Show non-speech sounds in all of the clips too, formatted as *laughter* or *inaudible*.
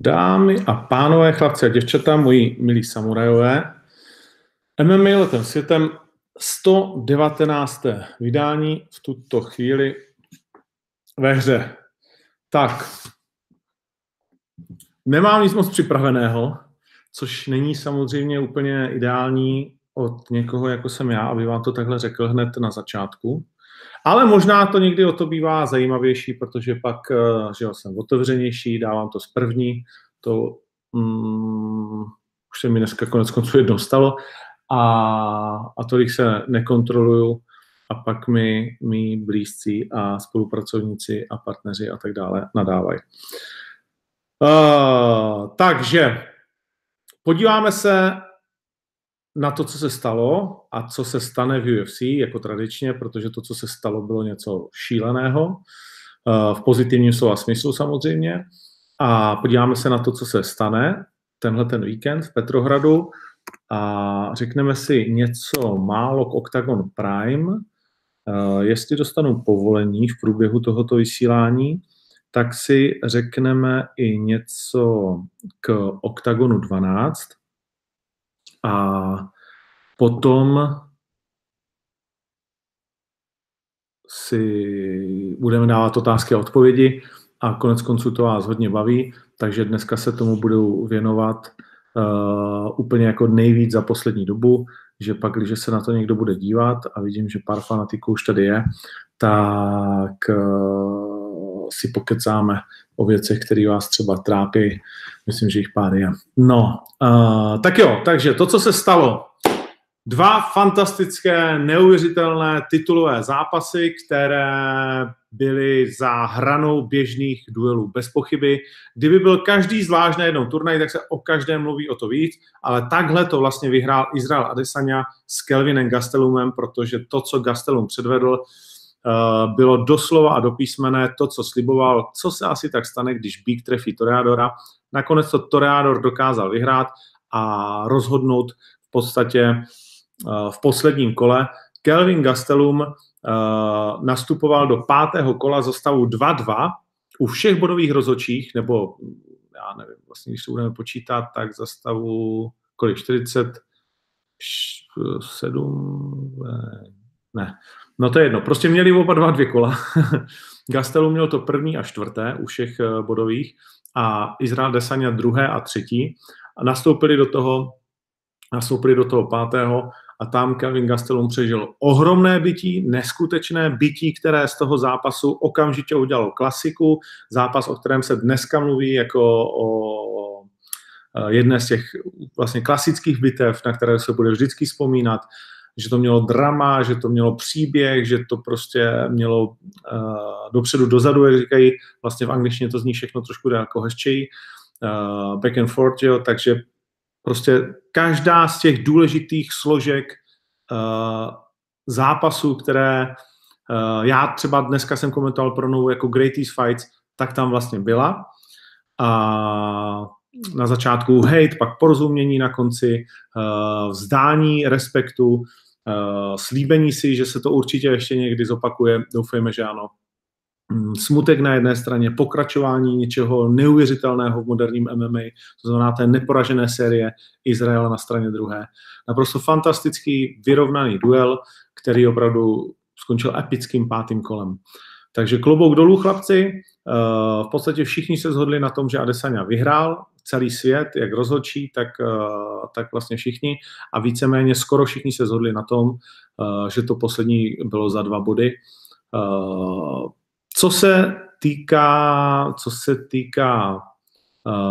Dámy a pánové, chlapci a děvčata, moji milí samurajové, MMA letem světem 119. vydání v tuto chvíli ve hře. Tak, nemám nic moc připraveného, což není samozřejmě úplně ideální od někoho, jako jsem já, aby vám to takhle řekl hned na začátku. Ale možná to někdy o to bývá zajímavější, protože pak eh, že jo, jsem otevřenější, dávám to z první, to um, už se mi dneska konec konců jednou stalo a, a tolik se nekontroluju a pak mi mý blízcí a spolupracovníci a partneři a tak dále nadávají. Uh, takže podíváme se na to, co se stalo a co se stane v UFC, jako tradičně, protože to, co se stalo, bylo něco šíleného, eh, v pozitivním slova smyslu samozřejmě. A podíváme se na to, co se stane tenhle ten víkend v Petrohradu a řekneme si něco málo k Octagon Prime. Eh, jestli dostanu povolení v průběhu tohoto vysílání, tak si řekneme i něco k Octagonu 12, a potom si budeme dávat otázky a odpovědi a konec konců to vás hodně baví, takže dneska se tomu budu věnovat uh, úplně jako nejvíc za poslední dobu, že pak, když se na to někdo bude dívat a vidím, že pár fanatiků už tady je, tak uh, si pokecáme o věcech, které vás třeba trápí. Myslím, že jich pár je. No, uh, tak jo, takže to, co se stalo. Dva fantastické, neuvěřitelné titulové zápasy, které byly za hranou běžných duelů. Bez pochyby, kdyby byl každý zvlášť na jednou turnaj, tak se o každém mluví o to víc, ale takhle to vlastně vyhrál Izrael Adesanya s Kelvinem Gastelumem, protože to, co Gastelum předvedl, bylo doslova a do písmene to, co sliboval, co se asi tak stane, když Bík trefí Toreadora. Nakonec to Toreador dokázal vyhrát a rozhodnout v podstatě eh, v posledním kole. Kelvin Gastelum eh, nastupoval do pátého kola za stavu 2-2 u všech bodových rozhodčích, nebo já nevím, vlastně když se budeme počítat, tak za stavu kolik, 47, ne, No to je jedno. Prostě měli oba dva dvě kola. *laughs* Gastelu měl to první a čtvrté u všech eh, bodových a Izrael Desania druhé a třetí. A nastoupili do toho, nastoupili do toho pátého a tam Kevin Gastelum přežil ohromné bytí, neskutečné bytí, které z toho zápasu okamžitě udělalo klasiku. Zápas, o kterém se dneska mluví jako o eh, jedné z těch vlastně klasických bitev, na které se bude vždycky vzpomínat že to mělo drama, že to mělo příběh, že to prostě mělo uh, dopředu, dozadu, jak říkají, vlastně v angličtině to zní všechno trošku jako hezčeji, uh, back and forth, jo, takže prostě každá z těch důležitých složek uh, zápasů, které uh, já třeba dneska jsem komentoval pro novou jako Greatest Fights, tak tam vlastně byla. A na začátku hate, pak porozumění na konci, uh, vzdání respektu, Uh, slíbení si, že se to určitě ještě někdy zopakuje, doufejme, že ano. Mm, smutek na jedné straně, pokračování něčeho neuvěřitelného v moderním MMA, to znamená té neporažené série Izraela na straně druhé. Naprosto fantastický, vyrovnaný duel, který opravdu skončil epickým pátým kolem. Takže klobouk dolů, chlapci. Uh, v podstatě všichni se shodli na tom, že Adesanya vyhrál, celý svět, jak rozhodčí, tak, eh, tak vlastně všichni a víceméně skoro všichni se zhodli na tom, eh, že to poslední bylo za dva body. Eh, co se týká, co se týká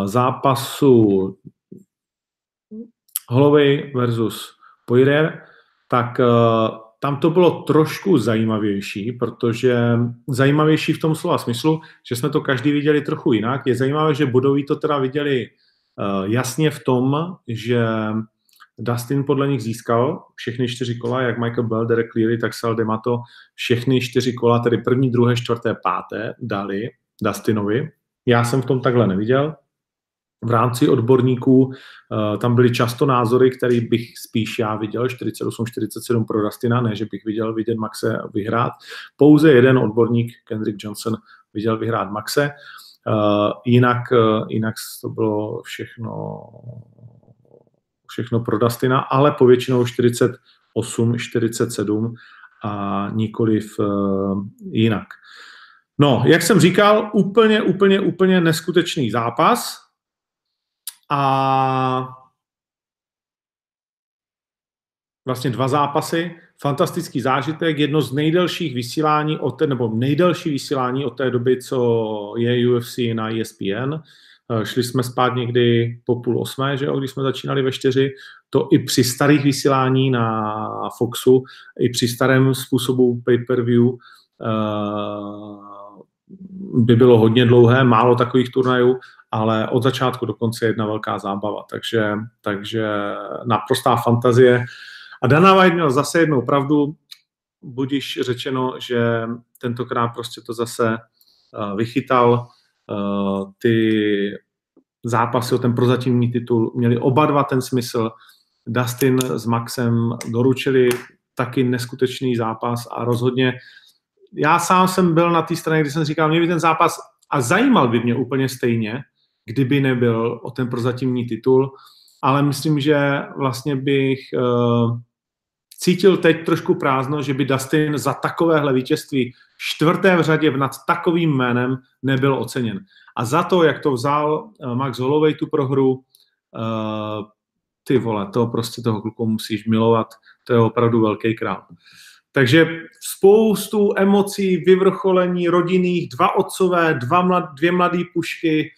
zápasu Holloway versus Poirier, tak tam to bylo trošku zajímavější, protože zajímavější v tom slova smyslu, že jsme to každý viděli trochu jinak. Je zajímavé, že Budoví to teda viděli uh, jasně v tom, že Dustin podle nich získal všechny čtyři kola, jak Michael Bell, Derek Cleary, tak Sal Demato, všechny čtyři kola, tedy první, druhé, čtvrté, páté, dali Dustinovi. Já jsem v tom takhle neviděl v rámci odborníků uh, tam byly často názory, které bych spíš já viděl, 48-47 pro Rustina, ne, že bych viděl vidět Maxe vyhrát. Pouze jeden odborník, Kendrick Johnson, viděl vyhrát Maxe. jinak, jinak to bylo všechno, všechno pro Dustina, ale povětšinou 48, 47 a nikoliv jinak. No, jak jsem říkal, úplně, úplně, úplně neskutečný zápas. A vlastně dva zápasy, fantastický zážitek, jedno z nejdelších vysílání od té, nebo nejdelší vysílání od té doby, co je UFC na ESPN. Eh, šli jsme spát někdy po půl osmé, že jo, když jsme začínali ve čtyři. To i při starých vysílání na Foxu, i při starém způsobu pay-per-view uh, by bylo hodně dlouhé, málo takových turnajů, ale od začátku do konce jedna velká zábava, takže, takže naprostá fantazie. A Dana White měl zase jednou pravdu, budíš řečeno, že tentokrát prostě to zase uh, vychytal. Uh, ty zápasy o ten prozatímní titul měli oba dva ten smysl. Dustin s Maxem doručili taky neskutečný zápas a rozhodně já sám jsem byl na té straně, kdy jsem říkal, mě by ten zápas a zajímal by mě úplně stejně, kdyby nebyl o ten prozatímní titul, ale myslím, že vlastně bych uh, cítil teď trošku prázdno, že by Dustin za takovéhle vítězství čtvrté v řadě nad takovým jménem nebyl oceněn. A za to, jak to vzal uh, Max Holloway tu prohru, uh, ty vole, to prostě toho kluku musíš milovat, to je opravdu velký král. Takže spoustu emocí, vyvrcholení rodinných, dva otcové, dva mlad, dvě mladé pušky,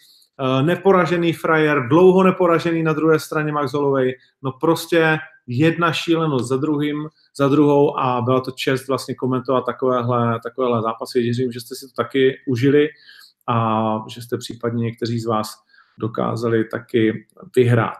neporažený frajer, dlouho neporažený na druhé straně Max Holloway, no prostě jedna šílenost za druhým, za druhou a byla to čest vlastně komentovat takovéhle, takovéhle zápasy. Věřím, že jste si to taky užili a že jste případně někteří z vás dokázali taky vyhrát.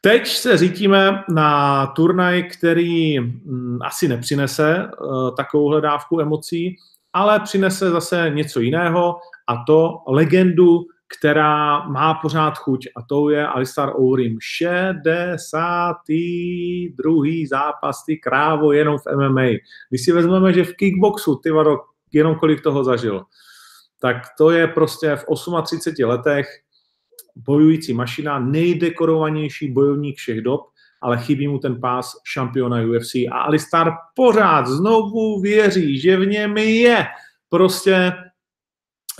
Teď se řítíme na turnaj, který mm, asi nepřinese takovou dávku emocí, ale přinese zase něco jiného a to legendu, která má pořád chuť a to je Alistar Overeem. 62. zápas, ty krávo, jenom v MMA. Když si vezmeme, že v kickboxu, ty vado, jenom kolik toho zažil, tak to je prostě v 38 letech bojující mašina, nejdekorovanější bojovník všech dob, ale chybí mu ten pás šampiona UFC. A Alistar pořád znovu věří, že v něm je prostě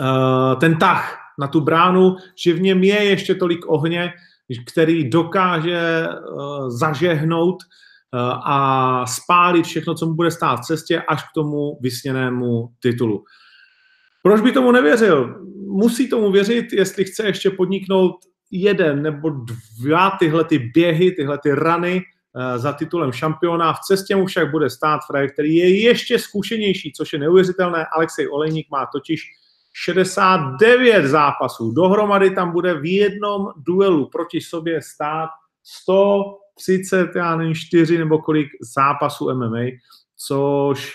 uh, ten tah na tu bránu, že v něm je ještě tolik ohně, který dokáže uh, zažehnout uh, a spálit všechno, co mu bude stát v cestě, až k tomu vysněnému titulu. Proč by tomu nevěřil? Musí tomu věřit, jestli chce ještě podniknout jeden nebo dva tyhle ty běhy, tyhle ty rany uh, za titulem šampiona. V cestě mu však bude stát frajer, který je ještě zkušenější, což je neuvěřitelné. Alexej Olejník má totiž 69 zápasů. Dohromady tam bude v jednom duelu proti sobě stát 130, já nevím, 4 nebo kolik zápasů MMA, což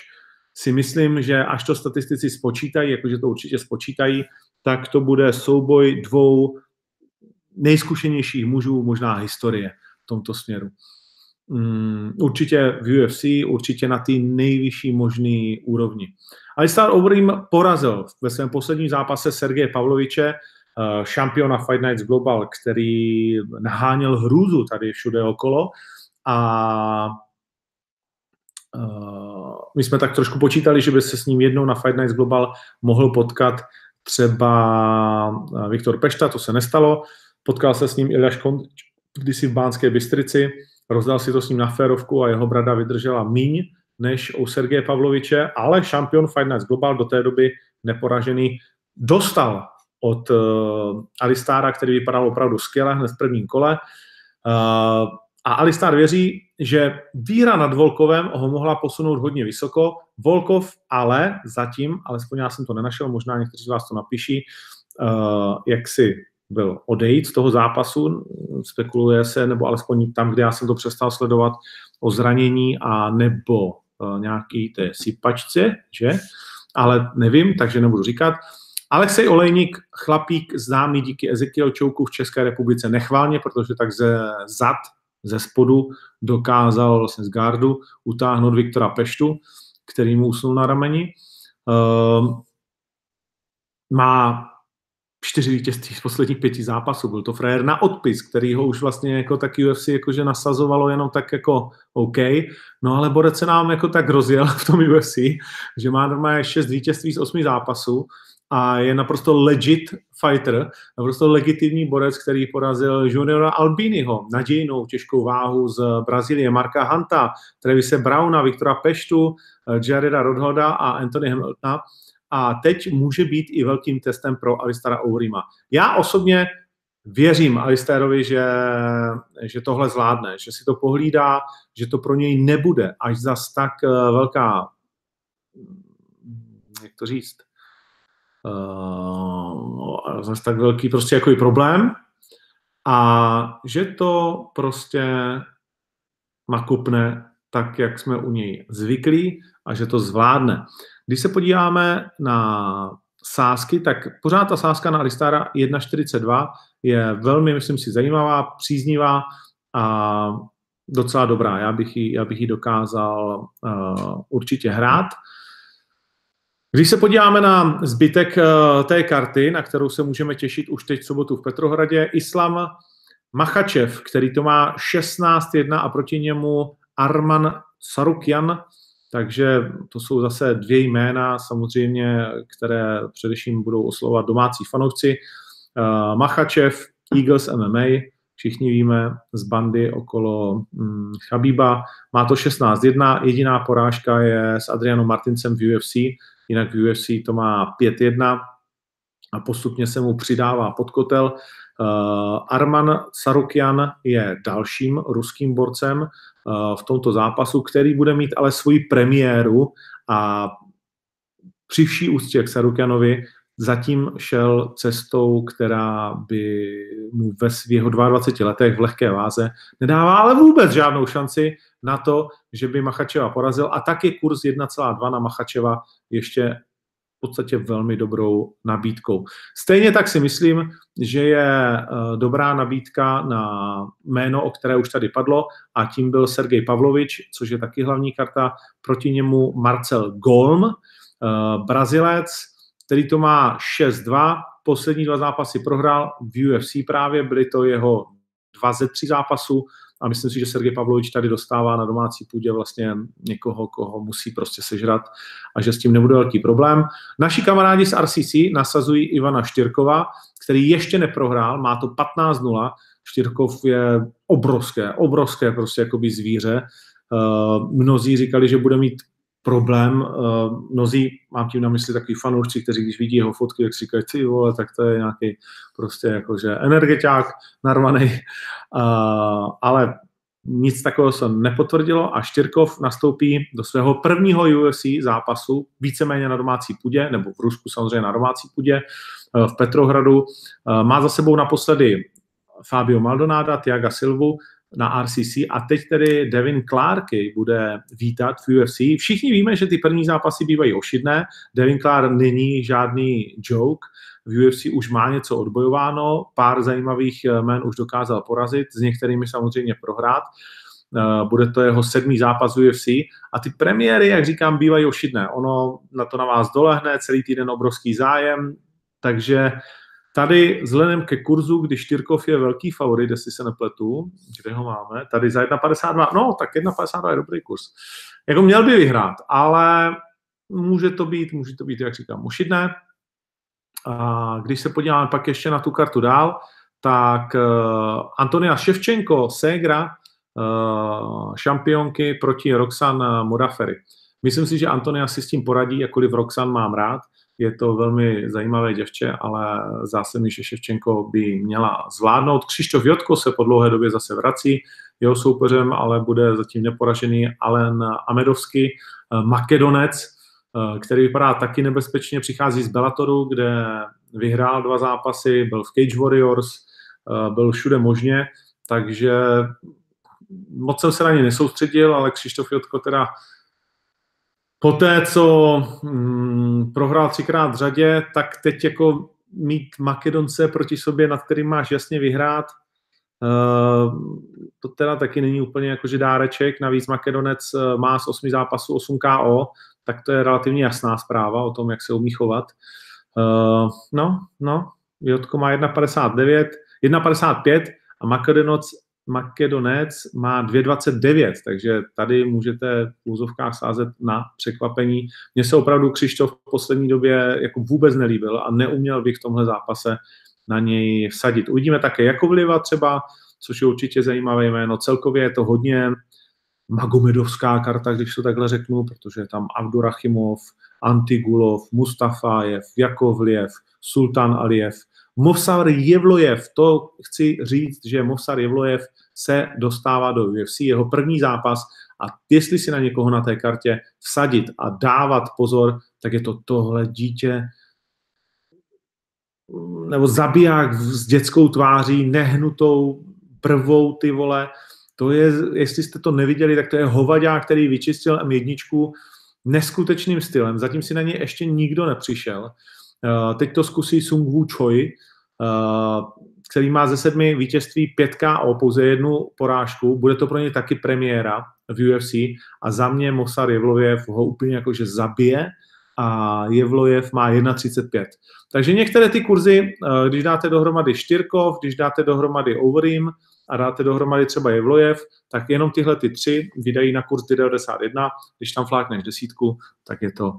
si myslím, že až to statistici spočítají, jakože to určitě spočítají, tak to bude souboj dvou nejzkušenějších mužů možná historie v tomto směru. Um, určitě v UFC, určitě na té nejvyšší možné úrovni. Alistar Overeem porazil ve svém posledním zápase Sergeje Pavloviče, uh, šampiona Fight Nights Global, který naháněl hrůzu tady všude okolo a uh, my jsme tak trošku počítali, že by se s ním jednou na Fight Nights Global mohl potkat třeba Viktor Pešta, to se nestalo. Potkal se s ním Ilja Škond kdysi v Bánské Bystrici, rozdal si to s ním na férovku a jeho brada vydržela míň než u Sergeje Pavloviče, ale šampion Fight Nights Global do té doby neporažený dostal od uh, Alistára, který vypadal opravdu skvěle hned v prvním kole. Uh, a Alistar věří, že výhra nad Volkovem ho mohla posunout hodně vysoko. Volkov ale zatím, alespoň já jsem to nenašel, možná někteří z vás to napíší, uh, jak si byl odejít z toho zápasu, spekuluje se, nebo alespoň tam, kde já jsem to přestal sledovat, o zranění a nebo uh, nějaký té sypačce, že? Ale nevím, takže nebudu říkat. Alexej Olejník, chlapík známý díky Ezekiel Čouku v České republice nechválně, protože tak ze zad, ze spodu dokázal vlastně z gardu utáhnout Viktora Peštu, který mu usnul na rameni. Uh, má čtyři vítězství z posledních pěti zápasů. Byl to frajer na odpis, který ho už vlastně jako tak UFC jakože nasazovalo jenom tak jako OK. No ale Borec se nám jako tak rozjel v tom UFC, že má normálně šest vítězství z osmi zápasů a je naprosto legit fighter, naprosto legitimní borec, který porazil juniora Albiniho, nadějnou těžkou váhu z Brazílie, Marka Hanta, Trevise Browna, Viktora Peštu, Jareda Rodhoda a Anthony Hamiltona a teď může být i velkým testem pro Alistara Ourima. Já osobně věřím Alistarovi, že, že tohle zvládne, že si to pohlídá, že to pro něj nebude až zas tak eh, velká, jak to říct, uh, zas tak velký prostě jako i problém a že to prostě nakupne tak, jak jsme u něj zvyklí a že to zvládne. Když se podíváme na sázky, tak pořád ta sázka na Aristára 1.42 je velmi, myslím si, zajímavá, příznivá a docela dobrá. Já bych ji, já bych ji dokázal uh, určitě hrát. Když se podíváme na zbytek uh, té karty, na kterou se můžeme těšit už teď v sobotu v Petrohradě, Islam Machačev, který to má 16-1 a proti němu Arman Sarukyan, takže to jsou zase dvě jména samozřejmě, které především budou oslovovat domácí fanoušci. Uh, Machačev, Eagles MMA, všichni víme z bandy okolo um, Chabiba. Má to 16-1, jediná porážka je s Adrianem Martincem v UFC, jinak v UFC to má 5-1 a postupně se mu přidává pod kotel. Uh, Arman Sarukian je dalším ruským borcem, v tomto zápasu, který bude mít ale svoji premiéru a při vší úctě k Sarukanovi zatím šel cestou, která by mu ve jeho 22 letech v lehké váze nedává ale vůbec žádnou šanci na to, že by Machačeva porazil. A tak je kurz 1,2 na Machačeva ještě podstatě velmi dobrou nabídkou. Stejně tak si myslím, že je eh, dobrá nabídka na jméno, o které už tady padlo, a tím byl Sergej Pavlovič, což je taky hlavní karta, proti němu Marcel Golm, eh, Brazilec, který to má 6-2, poslední dva zápasy prohrál v UFC právě, byly to jeho dva ze tří zápasů, a myslím si, že Sergej Pavlovič tady dostává na domácí půdě vlastně někoho, koho musí prostě sežrat a že s tím nebude velký problém. Naši kamarádi z RCC nasazují Ivana Štyrkova, který ještě neprohrál, má to 15-0. Štyrkov je obrovské, obrovské prostě jakoby zvíře. Uh, mnozí říkali, že bude mít problém. Uh, mnozí, mám tím na mysli takový fanoušci, kteří když vidí jeho fotky, tak si říkají, ty vole, tak to je nějaký prostě jakože energeťák narvaný. Uh, ale nic takového se nepotvrdilo a Štyrkov nastoupí do svého prvního UFC zápasu víceméně na domácí půdě, nebo v Rusku samozřejmě na domácí půdě, v Petrohradu. Má za sebou naposledy Fabio Maldonada, Tiaga Silvu, na RCC a teď tedy Devin Clarky bude vítat v UFC. Všichni víme, že ty první zápasy bývají ošidné. Devin Clark není žádný joke. V UFC už má něco odbojováno, pár zajímavých eh, men už dokázal porazit, s některými samozřejmě prohrát. Eh, bude to jeho sedmý zápas v UFC a ty premiéry, jak říkám, bývají ošidné. Ono na to na vás dolehne, celý týden obrovský zájem, takže Tady vzhledem ke kurzu, když Tyrkov je velký favorit, jestli se nepletu, kde ho máme, tady za 1,52, no tak 1,52 je dobrý kurz. Jako měl by vyhrát, ale může to být, může to být, jak říkám, ušidné. A když se podíváme pak ještě na tu kartu dál, tak uh, Antonia Ševčenko, Segra, uh, šampionky proti Roxan Modafery. Myslím si, že Antonia si s tím poradí, jakkoliv Roxan mám rád. Je to velmi zajímavé děvče, ale zase že Ševčenko by měla zvládnout. Křišťov Jotko se po dlouhé době zase vrací. Jeho soupeřem ale bude zatím neporažený Alen Amedovský, eh, Makedonec, eh, který vypadá taky nebezpečně, přichází z Bellatoru, kde vyhrál dva zápasy, byl v Cage Warriors, eh, byl všude možně, takže moc jsem se na ně nesoustředil, ale Křištof Jotko teda Poté, co mm, prohrál třikrát v řadě, tak teď jako mít Makedonce proti sobě, nad kterým máš jasně vyhrát, uh, to teda taky není úplně jakože dáreček. Navíc Makedonec eh, má z 8 zápasů 8 KO, tak to je relativně jasná zpráva o tom, jak se umí chovat. Uh, no, no, Jotko má 1,59, 1,55 a Makedonec, Makedonec má 2,29, takže tady můžete v úzovkách sázet na překvapení. Mně se opravdu Křištof v poslední době jako vůbec nelíbil a neuměl bych v tomhle zápase na něj vsadit. Uvidíme také Jakovliva třeba, což je určitě zajímavé jméno. Celkově je to hodně magomedovská karta, když to takhle řeknu, protože je tam Abdurachimov, Antigulov, Mustafajev, Jakovliev, Sultan Aliyev, Movsar Jevlojev, to chci říct, že Movsar Jevlojev se dostává do UFC, jeho první zápas a jestli si na někoho na té kartě vsadit a dávat pozor, tak je to tohle dítě, nebo zabiják s dětskou tváří, nehnutou prvou, ty vole. To je, jestli jste to neviděli, tak to je hovadák, který vyčistil M1 neskutečným stylem. Zatím si na něj ještě nikdo nepřišel. Uh, teď to zkusí Sung Woo Choi, uh, který má ze sedmi vítězství 5 KO, pouze jednu porážku. Bude to pro ně taky premiéra v UFC a za mě Mosar Jevlojev ho úplně jakože zabije a Jevlojev má 1,35. Takže některé ty kurzy, uh, když dáte dohromady Štyrkov, když dáte dohromady Overeem, a dáte dohromady třeba Jevlojev, tak jenom tyhle ty tři vydají na kurz 91, když tam flákneš desítku, tak je to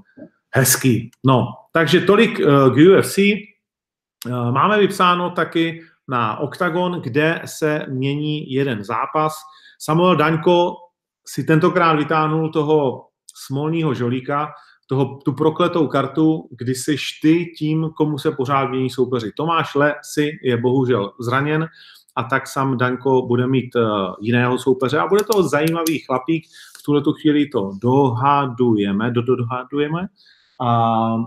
hezký. No, takže tolik uh, k UFC. Uh, máme vypsáno taky na Octagon, kde se mění jeden zápas. Samuel Daňko si tentokrát vytáhnul toho smolního žolíka, toho, tu prokletou kartu, kdy jsi ty tím, komu se pořád mění soupeři. Tomáš Le si je bohužel zraněn, a tak sam Danko bude mít uh, jiného soupeře a bude to zajímavý chlapík. V tuhle tu chvíli to dohadujeme, do, dohadujeme a uh,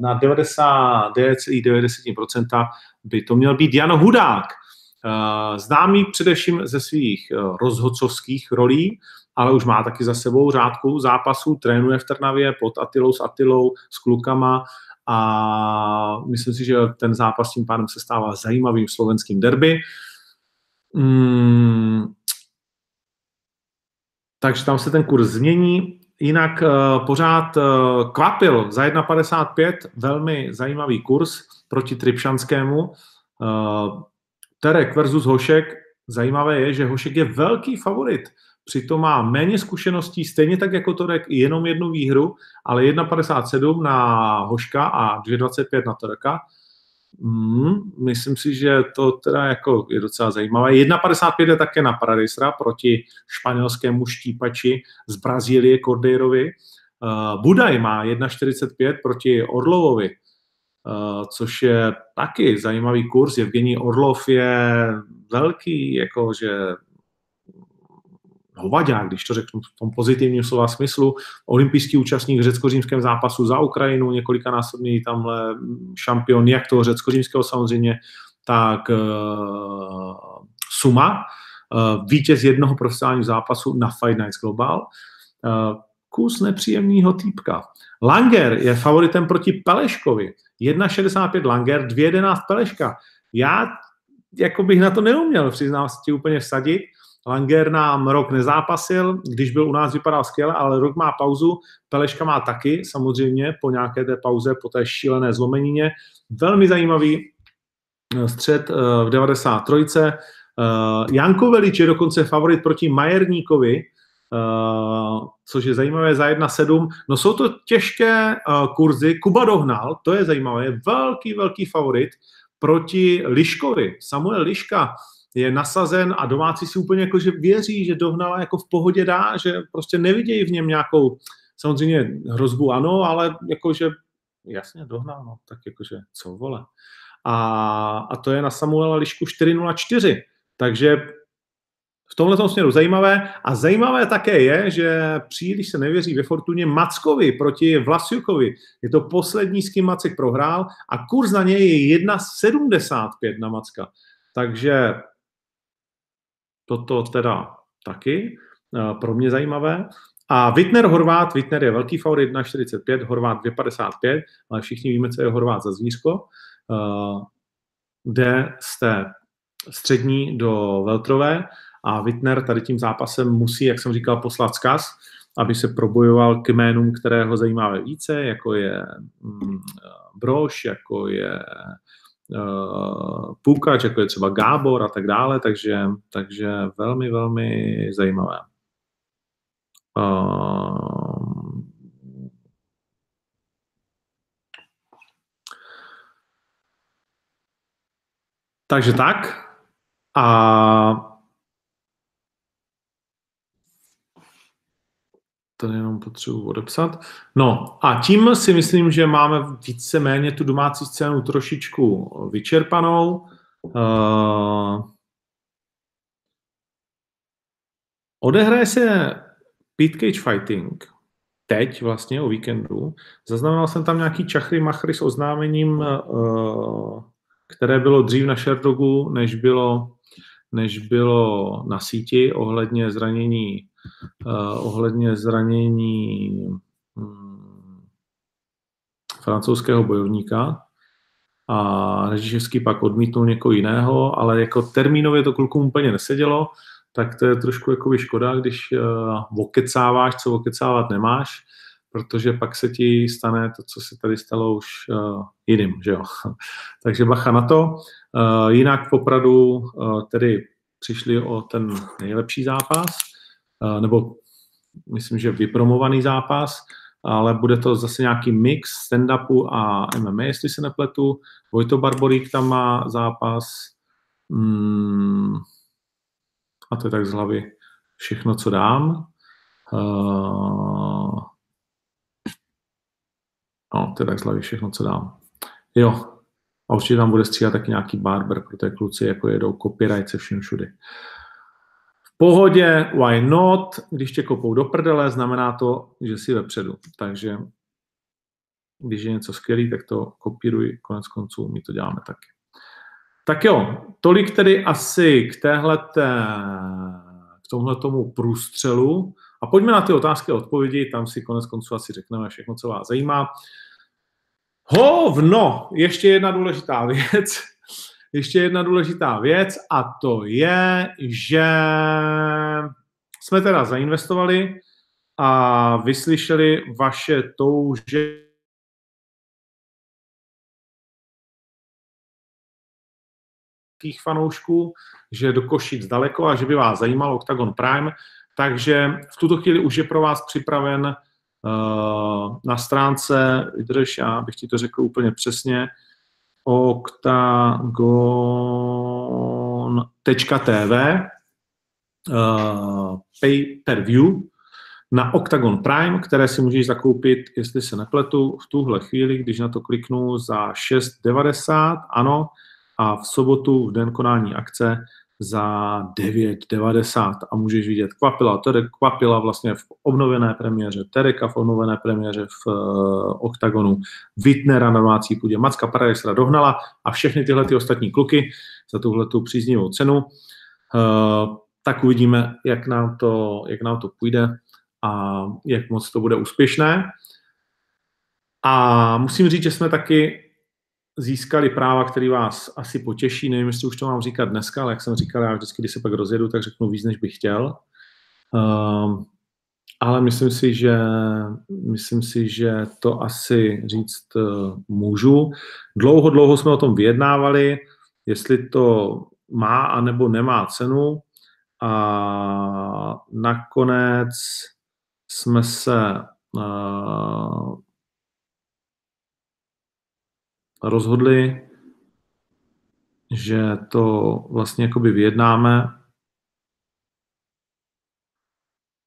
na 99,9% by to měl být Jan Hudák, uh, známý především ze svých uh, rozhodcovských rolí, ale už má taky za sebou řádku zápasů, trénuje v Trnavě pod Atilou s Atilou, s klukama a myslím si, že ten zápas tím pádem se stává zajímavým slovenským derby. Mm, takže tam se ten kurz změní. Jinak uh, pořád uh, kvapil za 1,55, velmi zajímavý kurz proti Tripšanskému. Uh, Terek versus Hošek. Zajímavé je, že Hošek je velký favorit přitom má méně zkušeností, stejně tak jako Torek, jenom jednu výhru, ale 1,57 na Hoška a 2,25 na Toreka. Mm, myslím si, že to teda jako je docela zajímavé. 1,55 je také na Paradisra proti španělskému štípači z Brazílie Cordeirovi. Uh, Budaj má 1,45 proti Orlovovi, uh, což je taky zajímavý kurz. Evgení Orlov je velký, jakože hovadák, když to řeknu v tom pozitivním slova smyslu, olympijský účastník v řecko-římském zápasu za Ukrajinu, několikanásobný tamhle šampion jak toho řecko-římského samozřejmě, tak uh, Suma, uh, vítěz jednoho profesionálního zápasu na Fight Nights Global. Uh, kus nepříjemného týpka. Langer je favoritem proti Peleškovi. 1,65 Langer, 2,11 Peleška. Já jako bych na to neuměl, přiznám se ti úplně vsadit. Langer nám rok nezápasil, když byl u nás, vypadal skvěle, ale rok má pauzu. Peleška má taky, samozřejmě, po nějaké té pauze, po té šílené zlomenině. Velmi zajímavý eh, střed eh, v 93. Eh, Janko Velič je dokonce favorit proti Majerníkovi, což je zajímavé za 1,7. No jsou to těžké kurzy. Kuba dohnal, to je zajímavé, velký, velký favorit proti Liškovi. Samuel Liška, je nasazen a domácí si úplně jako, že věří, že dohnala jako v pohodě dá, že prostě nevidějí v něm nějakou, samozřejmě hrozbu ano, ale jakože jasně dohnal, no, tak jakože co vole. A, a to je na Samuela Lišku 404, takže v tomhle směru zajímavé. A zajímavé také je, že příliš se nevěří ve Fortuně Mackovi proti Vlasiukovi. Je to poslední, s kým Macek prohrál a kurz na něj je 1,75 na Macka. Takže Toto teda taky eh, pro mě zajímavé. A Wittner Horvát, Wittner je velký favorit 1,45, Horvát 2,55, ale všichni víme, co je Horvát za zvířko. Eh, jde z té střední do Veltrové a Wittner tady tím zápasem musí, jak jsem říkal, poslat zkaz, aby se probojoval k jménům, které ho zajímá více, jako je mm, Broš, jako je uh, jako je třeba Gábor a tak dále, takže, takže velmi, velmi zajímavé. Uh, takže tak. A tady jenom potřebuji odepsat. No a tím si myslím, že máme víceméně tu domácí scénu trošičku vyčerpanou. Uh, odehraje se Pete Cage Fighting teď vlastně o víkendu. Zaznamenal jsem tam nějaký čachry machry s oznámením, uh, které bylo dřív na Sherdogu, než bylo, než bylo na síti ohledně zranění uh, ohledně zranění um, francouzského bojovníka. A Režiševský pak odmítnul někoho jiného, ale jako termínově to klukům úplně nesedělo, tak to je trošku jako škoda, když uh, okecáváš, co okecávat nemáš, protože pak se ti stane to, co se tady stalo už uh, jiným, že jo. *laughs* Takže bacha na to. Uh, jinak popradu uh, tedy přišli o ten nejlepší zápas, Eh, nebo myslím, že vypromovaný zápas, ale bude to zase nějaký mix stand-upu a MMA, jestli se nepletu. Vojto Barborík tam má zápas hmm, a to je tak z hlavy všechno, co dám. Uh, no, to je tak z hlavy všechno, co dám. Jo, a určitě tam bude stříhat taky nějaký barber, protože kluci jako jedou copyright se vším všudy. Uh, pohodě, why not, když tě kopou do prdele, znamená to, že jsi vepředu. Takže když je něco skvělý, tak to kopíruj, konec konců my to děláme taky. Tak jo, tolik tedy asi k téhleté, k tomhle tomu průstřelu. A pojďme na ty otázky a odpovědi, tam si konec konců asi řekneme všechno, co vás zajímá. Hovno, ještě jedna důležitá *laughs* věc ještě jedna důležitá věc a to je, že jsme teda zainvestovali a vyslyšeli vaše touže fanoušků, že do Košic daleko a že by vás zajímal Octagon Prime, takže v tuto chvíli už je pro vás připraven uh, na stránce, vydrž, já bych ti to řekl úplně přesně, octagon.tv uh, pay per view na Octagon Prime, které si můžeš zakoupit, jestli se nepletu, v tuhle chvíli, když na to kliknu za 6,90, ano, a v sobotu, v den konání akce, za 9,90 a můžeš vidět Kvapila, Terek Kvapila vlastně v obnovené premiéře, Tereka v obnovené premiéře v uh, Octagonu, Wittnera na domácí půdě, Macka Paradexra dohnala a všechny tyhle ty ostatní kluky za tuhle tu příznivou cenu. Uh, tak uvidíme, jak nám, to, jak nám to půjde a jak moc to bude úspěšné. A musím říct, že jsme taky získali práva, který vás asi potěší. Nevím, jestli už to mám říkat dneska, ale jak jsem říkal, já vždycky, když se pak rozjedu, tak řeknu víc, než bych chtěl. Um, ale myslím si, že, myslím si, že to asi říct uh, můžu. Dlouho, dlouho jsme o tom vyjednávali, jestli to má anebo nemá cenu a nakonec jsme se uh, rozhodli, že to vlastně jakoby vyjednáme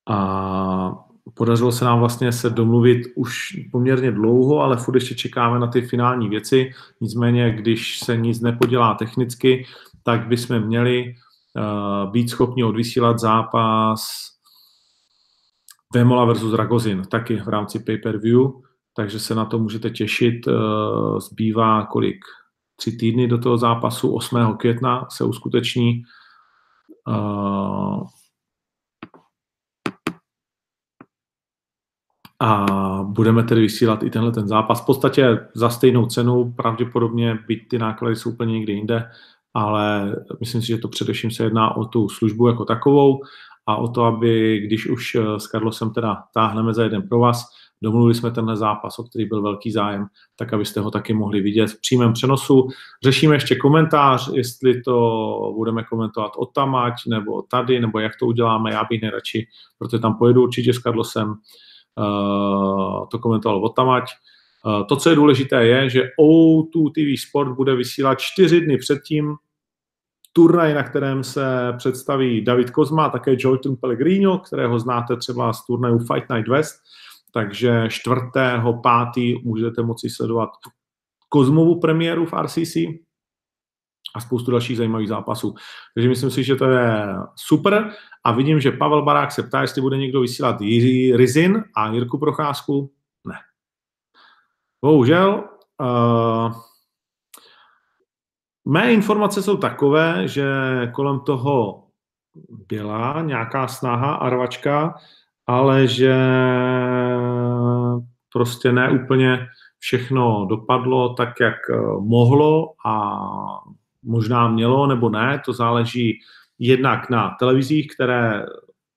a podařilo se nám vlastně se domluvit už poměrně dlouho, ale furt ještě čekáme na ty finální věci. Nicméně, když se nic nepodělá technicky, tak bychom měli uh, být schopni odvysílat zápas Vemola versus Ragozin, taky v rámci pay-per-view takže se na to můžete těšit. Eh, zbývá kolik? Tři týdny do toho zápasu, 8. května se uskuteční. Eh, a budeme tedy vysílat i tenhle ten zápas. V podstatě za stejnou cenu, pravděpodobně, byť ty náklady jsou úplně někde jinde, ale myslím si, že to především se jedná o tu službu jako takovou a o to, aby když už s Karlosem teda táhneme za jeden pro vás, domluvili jsme tenhle zápas, o který byl velký zájem, tak abyste ho taky mohli vidět v přímém přenosu. Řešíme ještě komentář, jestli to budeme komentovat o tamať, nebo tady, nebo jak to uděláme, já bych nejradši, protože tam pojedu určitě s Carlosem, uh, to komentoval o tamať. Uh, to, co je důležité, je, že O2 TV Sport bude vysílat čtyři dny předtím turnaj, na kterém se představí David Kozma, také Jordan Pellegrino, kterého znáte třeba z turnaju Fight Night West, takže 4.5. můžete moci sledovat Kozmovu premiéru v RCC a spoustu dalších zajímavých zápasů. Takže myslím si, že to je super a vidím, že Pavel Barák se ptá, jestli bude někdo vysílat Jiří Rizin a Jirku Procházku. Ne. Bohužel. Uh, Mé informace jsou takové, že kolem toho byla nějaká snaha a rvačka, ale že prostě ne úplně všechno dopadlo tak, jak eh, mohlo a možná mělo nebo ne, to záleží jednak na televizích, které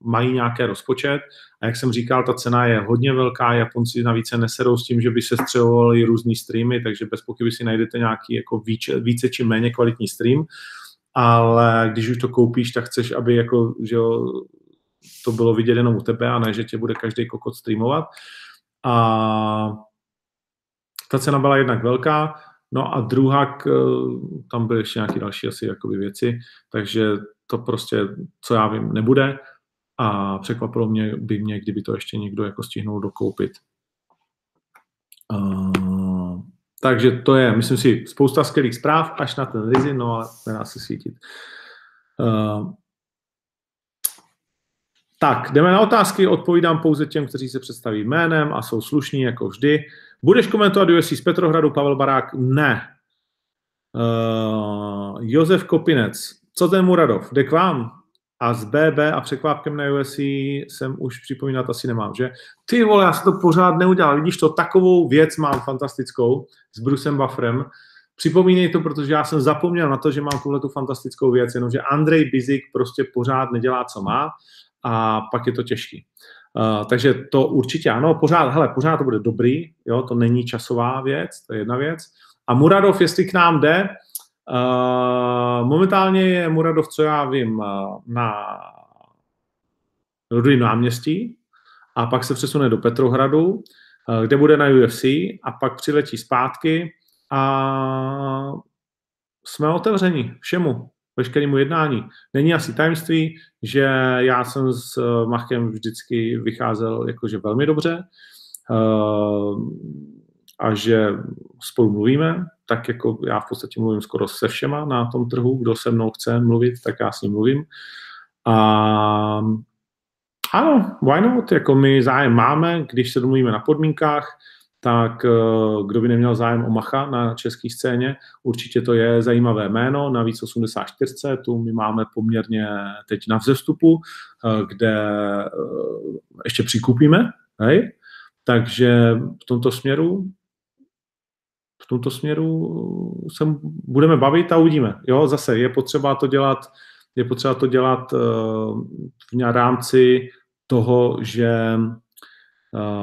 mají nějaký rozpočet. A jak jsem říkal, ta cena je hodně velká, Japonci navíc se neserou s tím, že by se střelovali různý streamy, takže bez pochyby si najdete nějaký jako více, více či méně kvalitní stream, ale když už to koupíš, tak chceš, aby jako, že jo, to bylo vidět jenom u tebe a ne, že tě bude každý kokot streamovat. A ta cena byla jednak velká, no a druhá, tam byly ještě nějaké další asi jakoby věci, takže to prostě, co já vím, nebude a překvapilo mě, by mě, kdyby to ještě někdo jako stihnul dokoupit. Uh, takže to je, myslím si, spousta skvělých zpráv, až na ten rizin, no ale nedá se svítit. Uh, tak, jdeme na otázky, odpovídám pouze těm, kteří se představí jménem a jsou slušní jako vždy. Budeš komentovat UFC z Petrohradu, Pavel Barák? Ne. Uh, Josef Kopinec, co ten Muradov? Jde k vám? a s BB a překvápkem na USC jsem už připomínat asi nemám, že? Ty vole, já jsem to pořád neudělal. Vidíš to, takovou věc mám fantastickou s Brusem Bufferem. Připomínej to, protože já jsem zapomněl na to, že mám tuhle tu fantastickou věc, jenomže Andrej Bizik prostě pořád nedělá, co má a pak je to těžký. Uh, takže to určitě ano, pořád, hele, pořád to bude dobrý, jo, to není časová věc, to je jedna věc. A Muradov, jestli k nám jde, Uh, momentálně je Muradov, co já vím, uh, na Rudý náměstí a pak se přesune do Petrohradu, uh, kde bude na UFC a pak přiletí zpátky a jsme otevření všemu, veškerému jednání. Není asi tajemství, že já jsem s Machkem vždycky vycházel jakože velmi dobře a že spolu mluvíme, tak jako já v podstatě mluvím skoro se všema na tom trhu, kdo se mnou chce mluvit, tak já s ním mluvím. A ano, why not? Jako my zájem máme, když se domluvíme na podmínkách, tak eh, kdo by neměl zájem o Macha na české scéně, určitě to je zajímavé jméno, navíc 84, tu my máme poměrně teď na vzestupu, eh, kde eh, ještě přikupíme, hej? takže v tomto směru v tomto směru se budeme bavit a uvidíme. Jo, zase je potřeba to dělat, je potřeba to dělat v rámci toho, že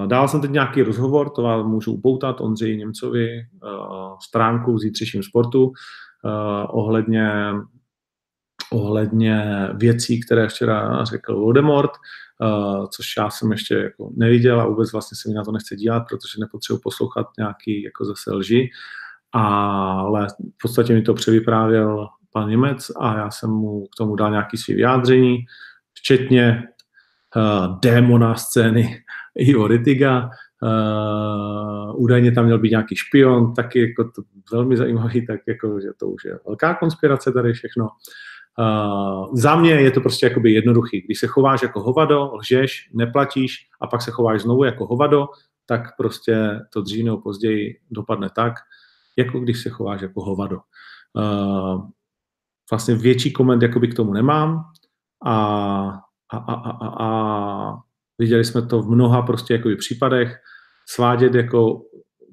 dál jsem teď nějaký rozhovor, to vám můžu upoutat Ondřeji Němcovi uh, stránku v zítřejším sportu uh, ohledně ohledně věcí, které včera řekl Voldemort, což já jsem ještě jako neviděl a vůbec vlastně se mi na to nechce dívat, protože nepotřebuji poslouchat nějaký jako zase lži, ale v podstatě mi to převyprávěl pan Němec a já jsem mu k tomu dal nějaký svý vyjádření, včetně uh, démona scény Ivo Ritiga, Uh, údajně tam měl být nějaký špion, taky jako to velmi zajímavý, tak jako, že to už je velká konspirace tady všechno. Uh, za mě je to prostě jakoby jednoduchý. Když se chováš jako hovado, lžeš, neplatíš a pak se chováš znovu jako hovado, tak prostě to dřív nebo později dopadne tak, jako když se chováš jako hovado. Uh, vlastně větší koment jakoby k tomu nemám a, a, a, a, a, a viděli jsme to v mnoha prostě jakoby případech, svádět jako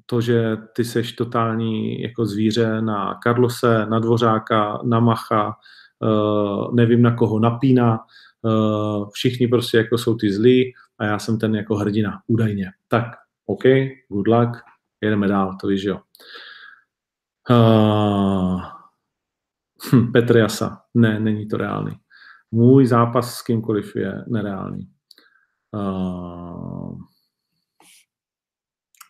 to, že ty seš totální jako zvíře na Karlose, na Dvořáka, na Macha, uh, nevím na koho napíná, uh, všichni prostě jako jsou ty zlí a já jsem ten jako hrdina, údajně. Tak OK, good luck, jedeme dál, to víš, jo. Uh, Petr Jasa, ne, není to reálný. Můj zápas s kýmkoliv je nereálný. Uh,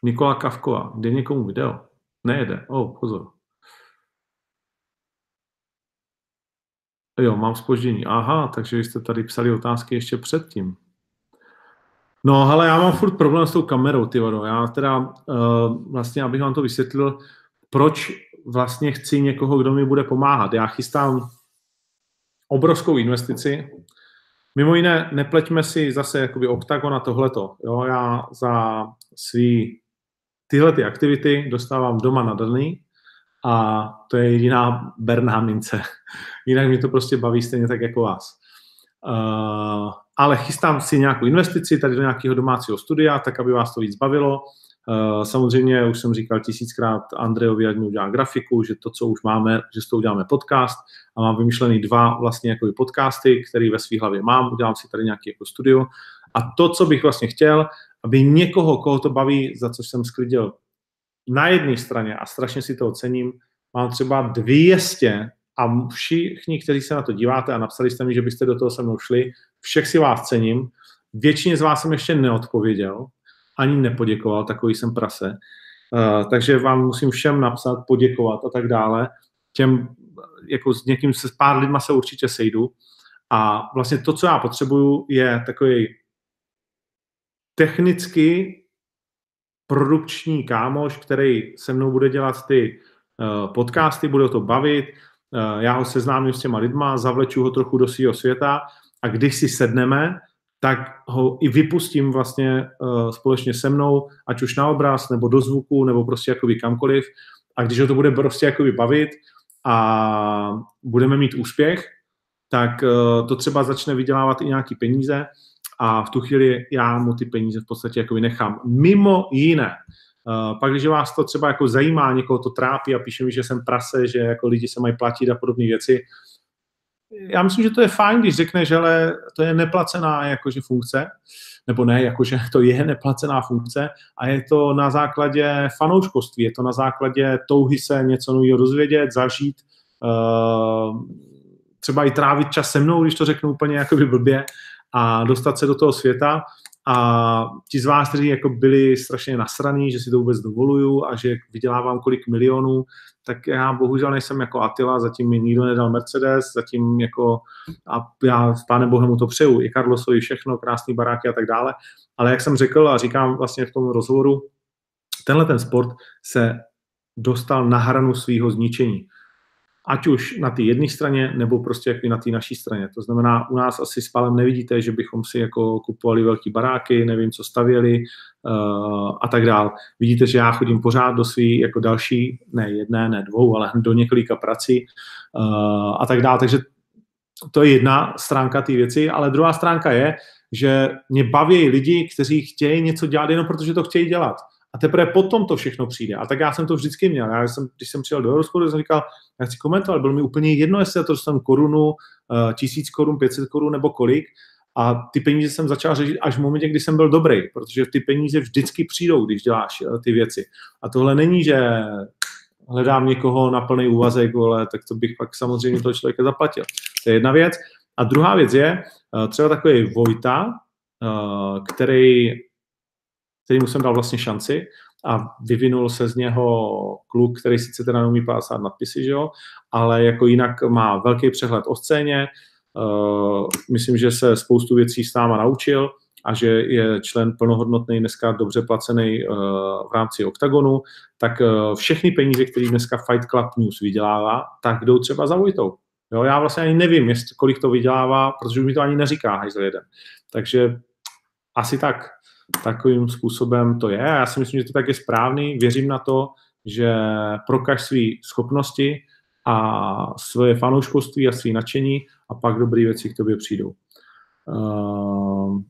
Nikola Kavkova, jde někomu video? Nejede. Oh, pozor. Jo, mám spoždění. Aha, takže vy jste tady psali otázky ještě předtím. No, ale já mám furt problém s tou kamerou, ty vado. Já teda uh, vlastně, abych vám to vysvětlil, proč vlastně chci někoho, kdo mi bude pomáhat. Já chystám obrovskou investici. Mimo jiné, nepleťme si zase jakoby oktagon a tohleto. Jo, já za svý tyhle ty aktivity dostávám doma na daný a to je jediná berná mince. *laughs* Jinak mi to prostě baví stejně tak jako vás. Uh, ale chystám si nějakou investici tady do nějakého domácího studia, tak aby vás to víc bavilo. Uh, samozřejmě, už jsem říkal tisíckrát Andrejovi, ať mi udělá grafiku, že to, co už máme, že s toho uděláme podcast a mám vymyšlený dva vlastně jako podcasty, které ve své hlavě mám, udělám si tady nějaký jako studio. A to, co bych vlastně chtěl, aby někoho, koho to baví, za co jsem sklidil na jedné straně a strašně si to ocením, mám třeba 200 a všichni, kteří se na to díváte a napsali jste mi, že byste do toho se mnou šli, všech si vás cením. Většině z vás jsem ještě neodpověděl, ani nepoděkoval, takový jsem prase. Uh, takže vám musím všem napsat, poděkovat a tak dále. Těm, jako s někým, se s pár lidma se určitě sejdu. A vlastně to, co já potřebuju, je takový technicky produkční kámoš, který se mnou bude dělat ty uh, podcasty, bude to bavit, uh, já ho seznámím s těma lidma, zavleču ho trochu do svého světa a když si sedneme, tak ho i vypustím vlastně uh, společně se mnou, ať už na obraz, nebo do zvuku, nebo prostě jakoby kamkoliv. A když ho to bude prostě jakoby bavit a budeme mít úspěch, tak uh, to třeba začne vydělávat i nějaký peníze a v tu chvíli já mu ty peníze v podstatě jako nechám. Mimo jiné, Uh, pak, když vás to třeba jako zajímá, někoho to trápí a píše mi, že jsem prase, že jako lidi se mají platit a podobné věci, já myslím, že to je fajn, když řekne, že ale to je neplacená jakože funkce, nebo ne, jakože to je neplacená funkce a je to na základě fanouškovství, je to na základě touhy se něco nového dozvědět, zažít, uh, třeba i trávit čas se mnou, když to řeknu úplně jakoby blbě, a dostat se do toho světa. A ti z vás, kteří jako byli strašně nasraný, že si to vůbec dovoluju a že vydělávám kolik milionů, tak já bohužel nejsem jako Attila, zatím mi nikdo nedal Mercedes, zatím jako, a já s pánem Bohem mu to přeju, i Carlosovi všechno, krásný baráky a tak dále. Ale jak jsem řekl a říkám vlastně v tom rozhovoru, tenhle ten sport se dostal na hranu svého zničení ať už na té jedné straně, nebo prostě jako na té naší straně. To znamená, u nás asi s Palem nevidíte, že bychom si jako kupovali velký baráky, nevím, co stavěli a tak dál. Vidíte, že já chodím pořád do svý jako další, ne jedné, ne dvou, ale *laughs* do několika prací uh, a tak dál. Takže to je jedna stránka té věci, ale druhá stránka je, že mě baví lidi, kteří chtějí něco dělat jenom protože to chtějí dělat. A teprve potom to všechno přijde. A tak já jsem to vždycky měl. Já jsem, když jsem přijel do Euroscoru, jsem říkal, já chci komentovat, bylo mi úplně jedno, jestli já to dostanu korunu, eh, tisíc korun, pětset korun nebo kolik. A ty peníze jsem začal řešit až v momentě, kdy jsem byl dobrý, protože ty peníze vždycky přijdou, když děláš eh, ty věci. A tohle není, že hledám někoho na plný úvazek, ale tak to bych pak samozřejmě toho člověka zaplatil. To je jedna věc. A druhá věc je eh, třeba takový Vojta, který kterýmu jsem dal vlastně šanci a vyvinul se z něho kluk, který sice teda neumí pásat nadpisy, že jo, ale jako jinak má velký přehled o scéně, myslím, že se spoustu věcí s náma naučil a že je člen plnohodnotný, dneska dobře placený uh, v rámci OKTAGONu, tak uh, všechny peníze, které dneska Fight Club News vydělává, tak jdou třeba za Vojtou. Jo, já vlastně ani nevím, jestli, kolik to vydělává, protože mi to ani neříká hajzl jeden. Takže asi tak takovým způsobem to je. Já si myslím, že to tak je správný. Věřím na to, že prokaž své schopnosti a svoje fanouškovství a své nadšení a pak dobré věci k tobě přijdou. Uh,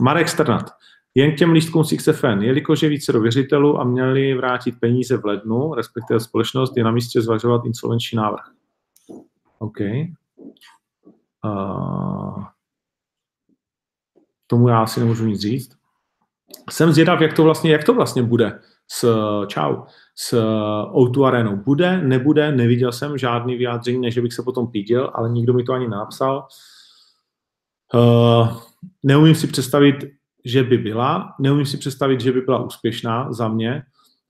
Marek Strnat. Jen k těm lístkům z XFN. Jelikož je více do věřitelů a měli vrátit peníze v lednu, respektive společnost, je na místě zvažovat insolvenční návrh. OK. Uh, tomu já asi nemůžu nic říct. jsem zvědav, jak to vlastně, jak to vlastně bude s, čau, s O2 arenou. Bude, nebude, neviděl jsem žádný vyjádření, než bych se potom píděl, ale nikdo mi to ani napsal. Uh, neumím si představit, že by byla, neumím si představit, že by byla úspěšná za mě,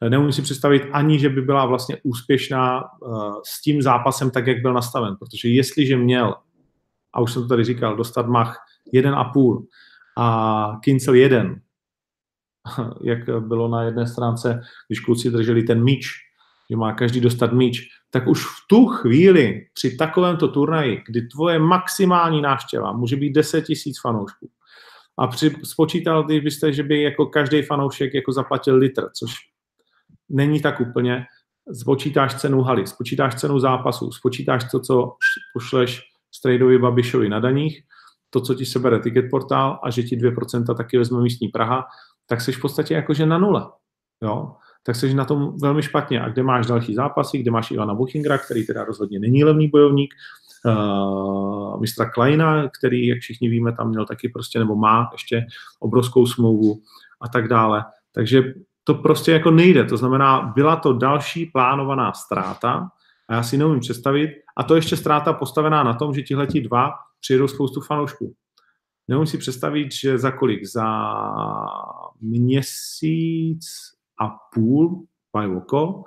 neumím si představit ani, že by byla vlastně úspěšná uh, s tím zápasem tak, jak byl nastaven, protože jestliže měl, a už jsem to tady říkal, dostat mach 1,5 a Kincel 1, *laughs* jak bylo na jedné stránce, když kluci drželi ten míč, že má každý dostat míč, tak už v tu chvíli při takovémto turnaji, kdy tvoje maximální návštěva může být 10 tisíc fanoušků, a při, spočítal byste, že by jako každý fanoušek jako zaplatil litr, což není tak úplně. Spočítáš cenu haly, spočítáš cenu zápasu, spočítáš to, co pošleš Strejdovi Babišovi na daních, to, co ti sebere ticket portál a že ti 2% taky vezme místní Praha, tak jsi v podstatě jakože na nule. Jo? Tak jsi na tom velmi špatně. A kde máš další zápasy, kde máš Ivana Buchingra, který teda rozhodně není levný bojovník, uh, mistra Kleina, který, jak všichni víme, tam měl taky prostě, nebo má ještě obrovskou smlouvu a tak dále. Takže to prostě jako nejde. To znamená, byla to další plánovaná ztráta a já si neumím představit, a to ještě ztráta postavená na tom, že tihleti dva přijedou spoustu fanoušků. Neumím si představit, že za kolik? Za měsíc a půl, oko,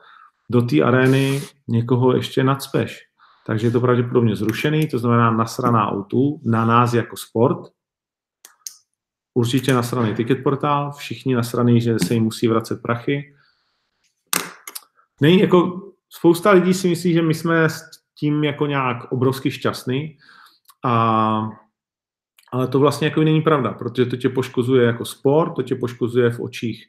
do té arény někoho ještě nadspeš. Takže je to pravděpodobně zrušený, to znamená nasraná autu na nás jako sport. Určitě nasraný ticket portál, všichni nasraný, že se jim musí vracet prachy. Není jako, spousta lidí si myslí, že my jsme s tím jako nějak obrovsky šťastný, a, ale to vlastně jako není pravda, protože to tě poškozuje jako sport, to tě poškozuje v očích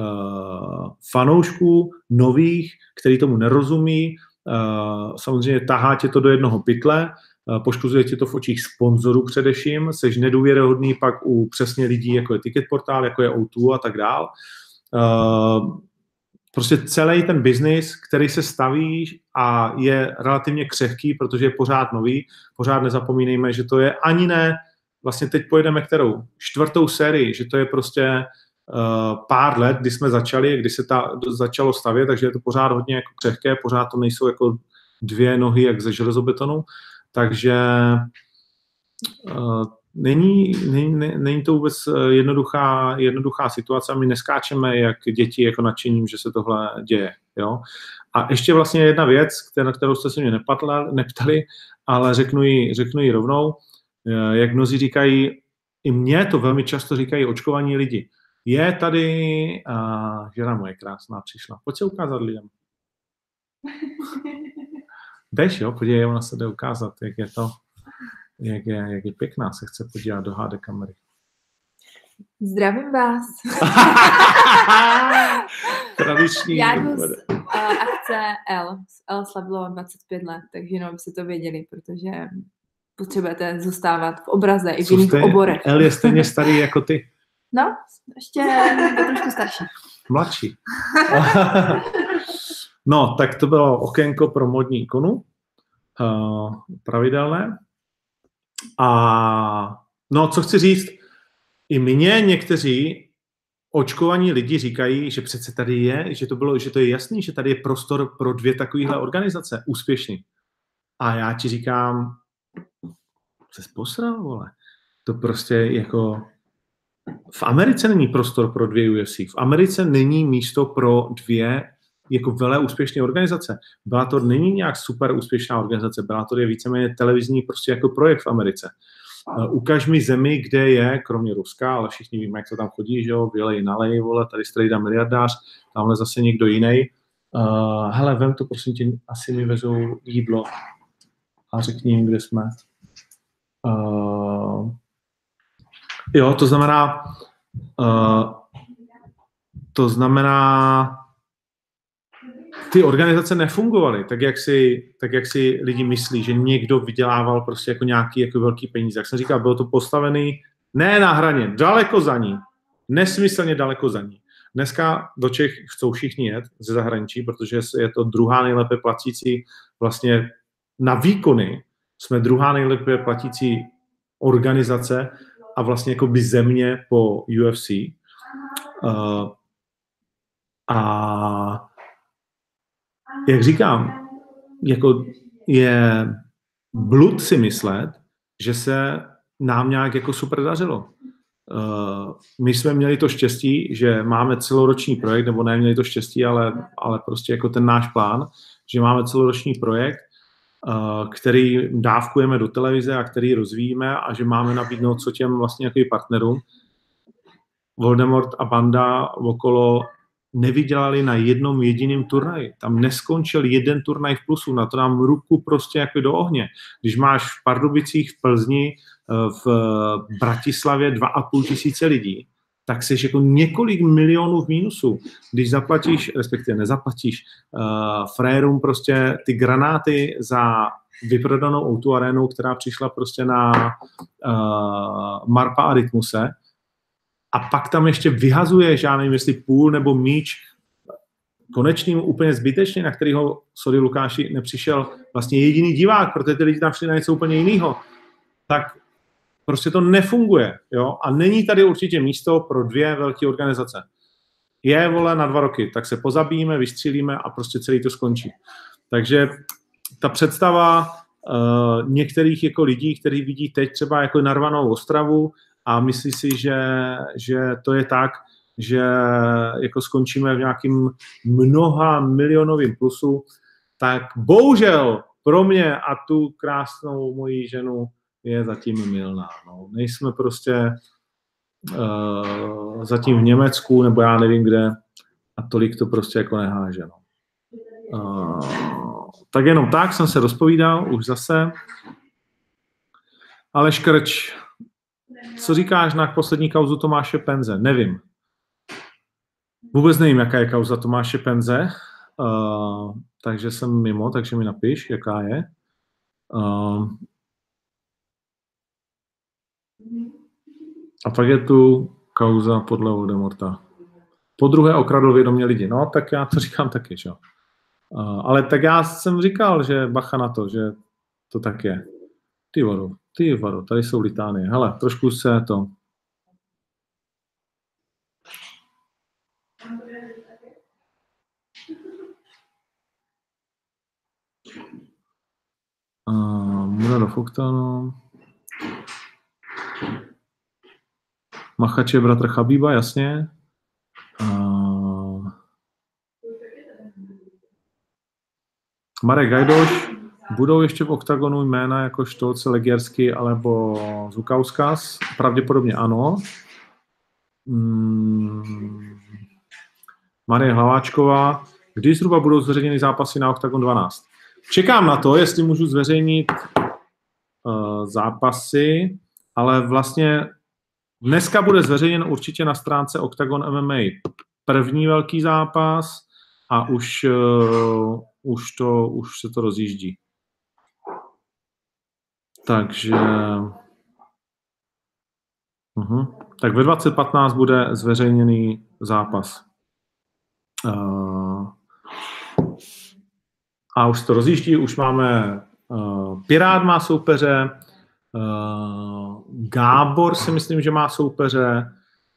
uh, fanoušků, nových, který tomu nerozumí, uh, samozřejmě tahá tě to do jednoho pytle, uh, poškozuje tě to v očích sponzorů především, seš nedůvěryhodný pak u přesně lidí, jako je Ticket Portál, jako je O2 a tak dál. Uh, prostě celý ten biznis, který se staví a je relativně křehký, protože je pořád nový, pořád nezapomínejme, že to je ani ne, vlastně teď pojedeme kterou? Čtvrtou sérii, že to je prostě uh, pár let, kdy jsme začali, kdy se ta začalo stavět, takže je to pořád hodně jako křehké, pořád to nejsou jako dvě nohy jak ze železobetonu, takže uh, není, není, není to vůbec eh, jednoduchá, jednoduchá situace. My neskáčeme jak děti jako nadšením, že se tohle děje. Jo? A ještě vlastně jedna věc, na kterou jste se mě nepatla, neptali, ale řeknu ji, řeknu ji rovnou. Eh, jak mnozí říkají, i mě to velmi často říkají očkovaní lidi. Je tady, uh, žena moje krásná přišla, pojď se ukázat lidem. *laughs* Jdeš, jo, podívej, ona se jde ukázat, jak je to jak je, jak je pěkná, se chce podívat do HD kamery. Zdravím vás. *laughs* Tradiční. Já jdu z uh, akce L. L slavilo 25 let, takže jenom si to věděli, protože potřebujete zůstávat v obraze i v jiných oborech. L je stejně starý jako ty. *laughs* No, ještě trošku starší. Mladší. *laughs* no, tak to bylo okénko pro modní ikonu. Uh, pravidelné. A no, co chci říct, i mě někteří očkovaní lidi říkají, že přece tady je, že to bylo, že to je jasný, že tady je prostor pro dvě takovéhle organizace úspěšný. A já ti říkám, se posral, vole. To prostě jako v Americe není prostor pro dvě UFC. V Americe není místo pro dvě jako velé úspěšné organizace. to není nějak super úspěšná organizace, to je víceméně televizní prostě jako projekt v Americe. Uh, ukaž mi zemi, kde je, kromě Ruska, ale všichni víme, jak to tam chodí, že jo, vylej, nalej, vole, tady strejda miliardář, tamhle zase někdo jiný. Uh, hele, vem to, prosím tě, asi mi vezou jídlo a řekni jim, kde jsme. Uh, jo, to znamená, uh, to znamená, ty organizace nefungovaly tak, jak si, tak, jak si lidi myslí, že někdo vydělával prostě jako nějaký jako velký peníze. Jak jsem říkal, bylo to postavený ne na hraně, daleko za ní. Nesmyslně daleko za ní. Dneska do Čech chcou všichni jet ze zahraničí, protože je to druhá nejlépe platící vlastně na výkony jsme druhá nejlépe platící organizace a vlastně jako by země po UFC. Uh, a jak říkám, jako je blud si myslet, že se nám nějak jako super dařilo. Uh, my jsme měli to štěstí, že máme celoroční projekt, nebo ne měli to štěstí, ale, ale prostě jako ten náš plán, že máme celoroční projekt, který dávkujeme do televize a který rozvíjíme a že máme nabídnout co těm vlastně jaký partnerům. Voldemort a banda okolo nevydělali na jednom jediném turnaji. Tam neskončil jeden turnaj v plusu, na to nám ruku prostě jako do ohně. Když máš v Pardubicích, v Plzni, eh, v Bratislavě 2,5 tisíce lidí, tak jsi jako několik milionů v mínusu. Když zaplatíš, respektive nezaplatíš, uh, frérům prostě ty granáty za vyprodanou auto arénu, která přišla prostě na uh, Marpa a Rytmuse, a pak tam ještě vyhazuje, já nevím, jestli půl nebo míč konečným úplně zbytečně, na kterého, sorry Lukáši, nepřišel vlastně jediný divák, protože ty lidi tam šli na něco úplně jiného, tak prostě to nefunguje. Jo? A není tady určitě místo pro dvě velké organizace. Je, vole, na dva roky, tak se pozabijíme, vystřílíme a prostě celý to skončí. Takže ta představa uh, některých jako lidí, kteří vidí teď třeba jako narvanou Ostravu, a myslí si, že, že to je tak, že jako skončíme v nějakým mnoha milionovým plusu, tak bohužel pro mě a tu krásnou moji ženu je zatím milná. No. Nejsme prostě uh, zatím v Německu, nebo já nevím kde, a tolik to prostě jako neháže. No. Uh, tak jenom tak jsem se rozpovídal, už zase. Ale škrč, co říkáš na poslední kauzu Tomáše Penze? Nevím. Vůbec nevím, jaká je kauza Tomáše Penze, uh, takže jsem mimo, takže mi napiš, jaká je. Uh, a pak je tu kauza podle Voldemorta. Po druhé okradl vědomě lidi. No, tak já to *laughs* říkám taky, že? Ale tak já jsem říkal, že bacha na to, že to tak je. Ty vodu. Ty vado, tady jsou litánie. Hele, trošku se to... Uh, Murado Foktano. Machač je bratr Chabíba, jasně. Uh, Marek Gajdoš, Budou ještě v oktagonu jména jako Štolce, Legersky alebo Zukauskas? Pravděpodobně ano. Hmm. Marie Hlaváčková. Kdy zhruba budou zveřejněny zápasy na Octagon 12? Čekám na to, jestli můžu zveřejnit uh, zápasy, ale vlastně dneska bude zveřejněn určitě na stránce Octagon MMA první velký zápas a už, uh, už, to, už se to rozjíždí. Takže uh-huh. tak ve 2015 bude zveřejněný zápas. Uh, a už to rozjíždí, už máme uh, Pirát má soupeře, Gábor si myslím, že má soupeře,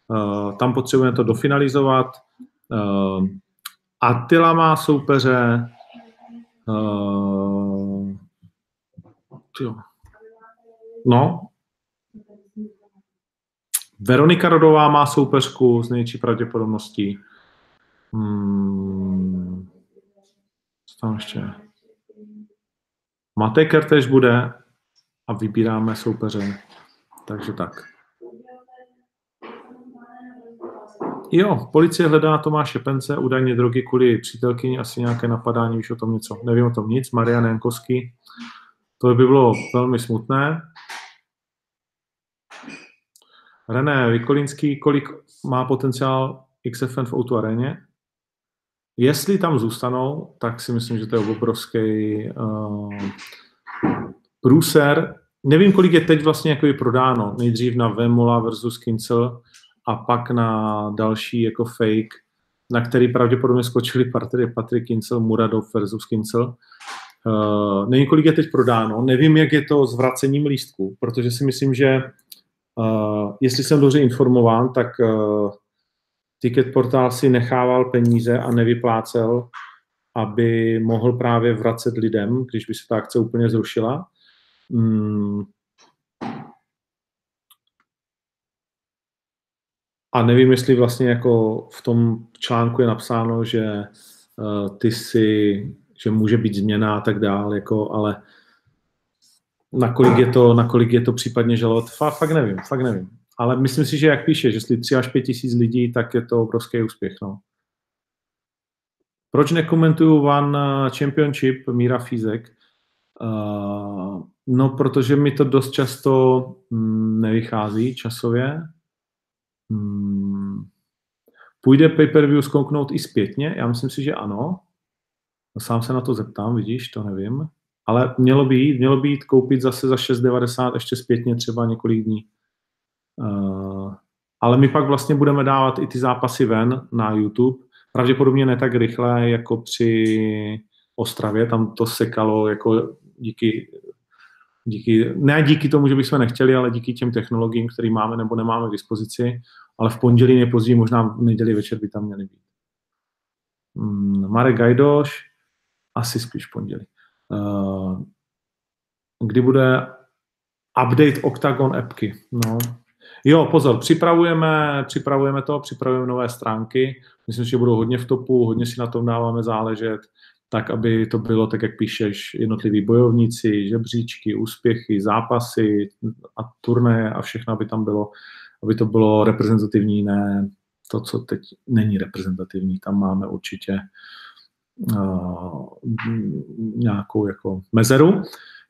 uh, tam potřebujeme to dofinalizovat. Uh, Attila má soupeře, No. Veronika Rodová má soupeřku z největší pravděpodobností. Hmm. Co tam ještě? Matej Kertež bude a vybíráme soupeře. Takže tak. Jo, policie hledá Tomáše Pence, údajně drogy kvůli přítelkyni, asi nějaké napadání, víš o tom něco. Nevím o tom nic. Marian Jankovský. To by bylo velmi smutné. René Vikolínský, kolik má potenciál XFN v Outu aréně? Jestli tam zůstanou, tak si myslím, že to je obrovský uh, průser. Nevím, kolik je teď vlastně jako je prodáno. Nejdřív na Vemola versus Kincel a pak na další jako fake, na který pravděpodobně skočili partnery Patrick Kincel, Muradov versus Kincel. Uh, nevím, kolik je teď prodáno. Nevím, jak je to s vracením lístku, protože si myslím, že Uh, jestli jsem dobře informován, tak uh, Ticket portál si nechával peníze a nevyplácel, aby mohl právě vracet lidem, když by se ta akce úplně zrušila. Hmm. A nevím, jestli vlastně jako v tom článku je napsáno, že uh, ty si, že může být změna a tak dále, jako, ale nakolik je to, nakolik je to případně žalovat, fakt nevím, fakt nevím. Ale myslím si, že jak píše, že jestli 3 až 5 tisíc lidí, tak je to obrovský úspěch. No. Proč nekomentuju One Championship Míra Fízek? Uh, no, protože mi to dost často mm, nevychází časově. Mm, půjde pay-per-view zkouknout i zpětně? Já myslím si, že ano. Sám se na to zeptám, vidíš, to nevím. Ale mělo by jít, mělo by jít koupit zase za 6,90 ještě zpětně třeba několik dní. Uh, ale my pak vlastně budeme dávat i ty zápasy ven na YouTube. Pravděpodobně ne tak rychle jako při Ostravě, tam to sekalo jako díky, díky, ne díky tomu, že bychom nechtěli, ale díky těm technologiím, které máme nebo nemáme k dispozici, ale v pondělí nejpozději, možná v neděli večer by tam měly být. Hmm, Marek Gajdoš, asi spíš pondělí. Uh, kdy bude update Octagon appky? No, Jo, pozor, připravujeme, připravujeme to, připravujeme nové stránky. Myslím, že budou hodně v topu, hodně si na tom dáváme záležet, tak, aby to bylo tak, jak píšeš, jednotliví bojovníci, žebříčky, úspěchy, zápasy a turné a všechno, aby tam bylo, aby to bylo reprezentativní, ne to, co teď není reprezentativní. Tam máme určitě uh, nějakou jako mezeru.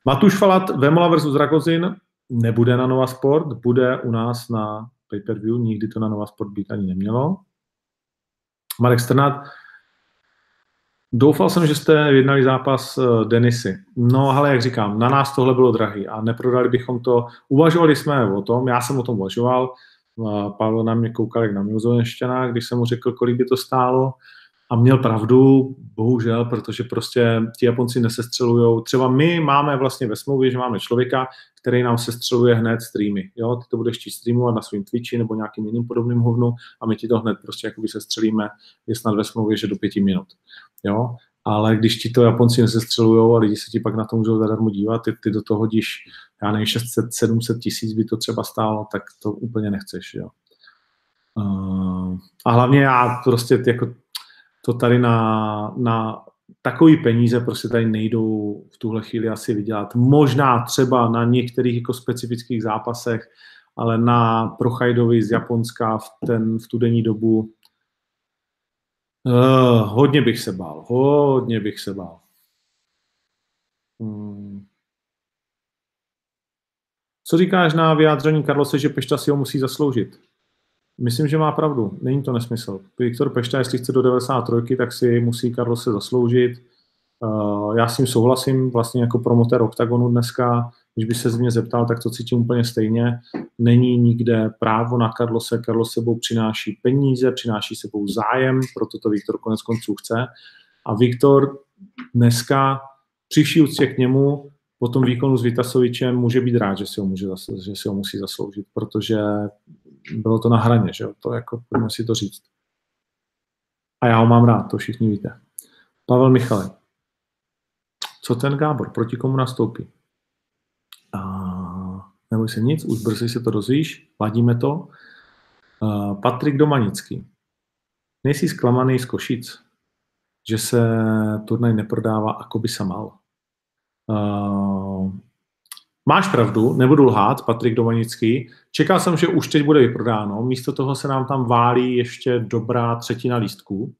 Matuš Falat, Vemola versus Ragozin, nebude na Nova Sport, bude u nás na pay-per-view, nikdy to na Nova Sport být ani nemělo. Marek Strnad, doufal jsem, že jste jednali zápas uh, Denisy. No, ale jak říkám, na nás tohle bylo drahý a neprodali bychom to. Uvažovali jsme o tom, já jsem o tom uvažoval, uh, Pavel na mě koukal jak na mimozojenštěná, když jsem mu řekl, kolik by to stálo a měl pravdu, bohužel, protože prostě ti Japonci nesestřelují. Třeba my máme vlastně ve smlouvě, že máme člověka, který nám sestřeluje hned streamy. Jo? Ty to budeš chtít streamovat na svým Twitchi nebo nějakým jiným podobným hovnu a my ti to hned prostě jakoby sestřelíme, je snad ve smlouvě, že do pěti minut. Jo? Ale když ti to Japonci nesestřelují a lidi se ti pak na to můžou zadarmo dívat, ty, ty do toho hodíš, já nevím, 600, 700 tisíc by to třeba stálo, tak to úplně nechceš. Jo? Uh, a hlavně já prostě jako to tady na, na takový peníze prostě tady nejdou v tuhle chvíli asi vydělat. Možná třeba na některých jako specifických zápasech, ale na Prochajdovi z Japonska v, ten, v tu denní dobu uh, hodně bych se bál. Hodně bych se bál. Hmm. Co říkáš na vyjádření Karlose, že Pešta si ho musí zasloužit? Myslím, že má pravdu. Není to nesmysl. Viktor Pešta, jestli chce do 93, tak si musí Karlo se zasloužit. Uh, já s tím souhlasím vlastně jako promotér OKTAGONu dneska. Když by se z mě zeptal, tak to cítím úplně stejně. Není nikde právo na Karlose. Karlo sebou přináší peníze, přináší sebou zájem, proto to Viktor konec konců chce. A Viktor dneska při vší úctě k němu po tom výkonu s Vitasovičem může být rád, že si ho, může, že si ho musí zasloužit, protože bylo to na hraně, že jo? to jako pojďme si to říct. A já ho mám rád, to všichni víte. Pavel Michale. Co ten Gábor? Proti komu nastoupí? A, neboj se nic, už brzy se to dozvíš, ladíme to. A, Patrik Domanický. Nejsi zklamaný z Košic, že se turnaj neprodává, ako by se mal. Máš pravdu, nebudu lhát, Patrik Domanický. Čekal jsem, že už teď bude vyprodáno, místo toho se nám tam válí ještě dobrá třetina lístků.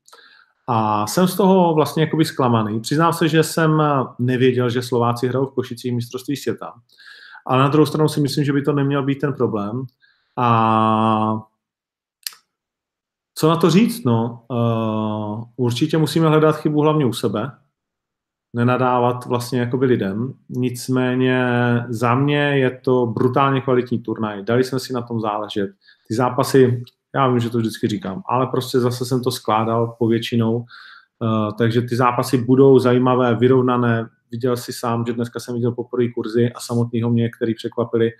A jsem z toho vlastně jakoby zklamaný. Přiznám se, že jsem nevěděl, že Slováci hrajou v Košicích mistrovství světa. Ale na druhou stranu si myslím, že by to neměl být ten problém. A co na to říct? No, uh, určitě musíme hledat chybu hlavně u sebe, nenadávat vlastně jakoby lidem. Nicméně za mě je to brutálně kvalitní turnaj. Dali jsme si na tom záležet. Ty zápasy, já vím, že to vždycky říkám, ale prostě zase jsem to skládal povětšinou, uh, takže ty zápasy budou zajímavé, vyrovnané. Viděl si sám, že dneska jsem viděl poprvé kurzy a samotného mě, který překvapili.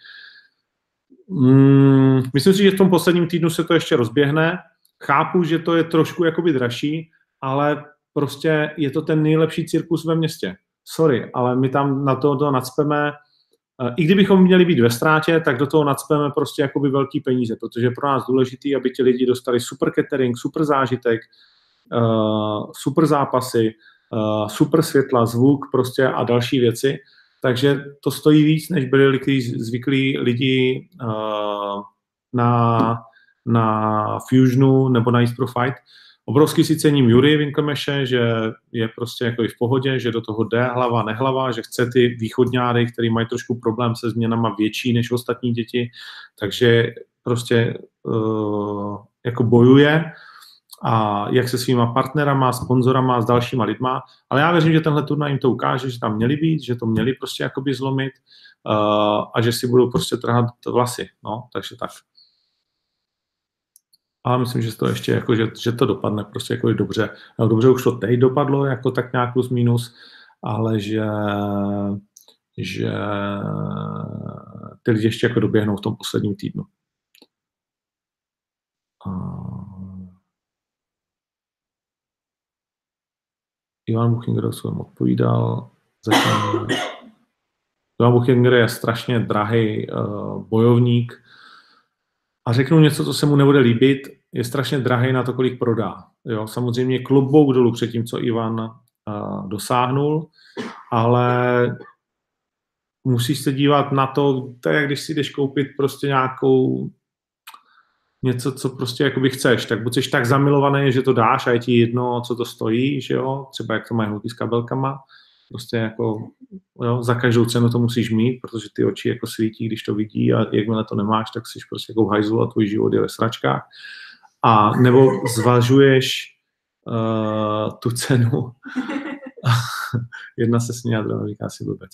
Mm, myslím si, že v tom posledním týdnu se to ještě rozběhne. chápu, že to je trošku jakoby dražší, ale prostě je to ten nejlepší cirkus ve městě. Sorry, ale my tam na to, to nadspeme, eh, i kdybychom měli být ve ztrátě, tak do toho nadspeme prostě jakoby velký peníze, protože pro nás důležitý, aby ti lidi dostali super catering, super zážitek, uh, super zápasy, uh, super světla, zvuk prostě a další věci. Takže to stojí víc, než byli zvyklí lidi na, na Fusionu nebo na East Pro Fight. Obrovsky si cením Jury Winkelmeše, že je prostě jako i v pohodě, že do toho jde hlava, nehlava, že chce ty východňáry, který mají trošku problém se změnama větší než ostatní děti, takže prostě uh, jako bojuje a jak se svýma partnerama, sponzorama, s dalšíma lidma, ale já věřím, že tenhle turnaj jim to ukáže, že tam měli být, že to měli prostě jakoby zlomit uh, a že si budou prostě trhat vlasy, no, takže tak. Ale myslím, že to ještě jako, že, že to dopadne prostě jako dobře. No, dobře už to teď dopadlo, jako tak nějak plus minus, ale že, že ty lidi ještě jako doběhnou v tom posledním týdnu. Ivan Buchinger jsem odpovídal. Zatím... Ivan Buchinger je strašně drahý uh, bojovník a řeknu něco, co se mu nebude líbit, je strašně drahý na to, kolik prodá. Jo, samozřejmě klobouk dolů před tím, co Ivan uh, dosáhnul, ale musíš se dívat na to, to je, když si jdeš koupit prostě nějakou něco, co prostě jakoby chceš, tak buď jsi tak zamilovaný, že to dáš a je ti jedno, co to stojí, že jo, třeba jak to mají holky s kabelkama, prostě jako jo, za každou cenu to musíš mít, protože ty oči jako svítí, když to vidí a jakmile to nemáš, tak jsi prostě jako v hajzlu a tvůj život je ve sračkách. A nebo zvažuješ uh, tu cenu *laughs* Jedna se druhá říká si vůbec.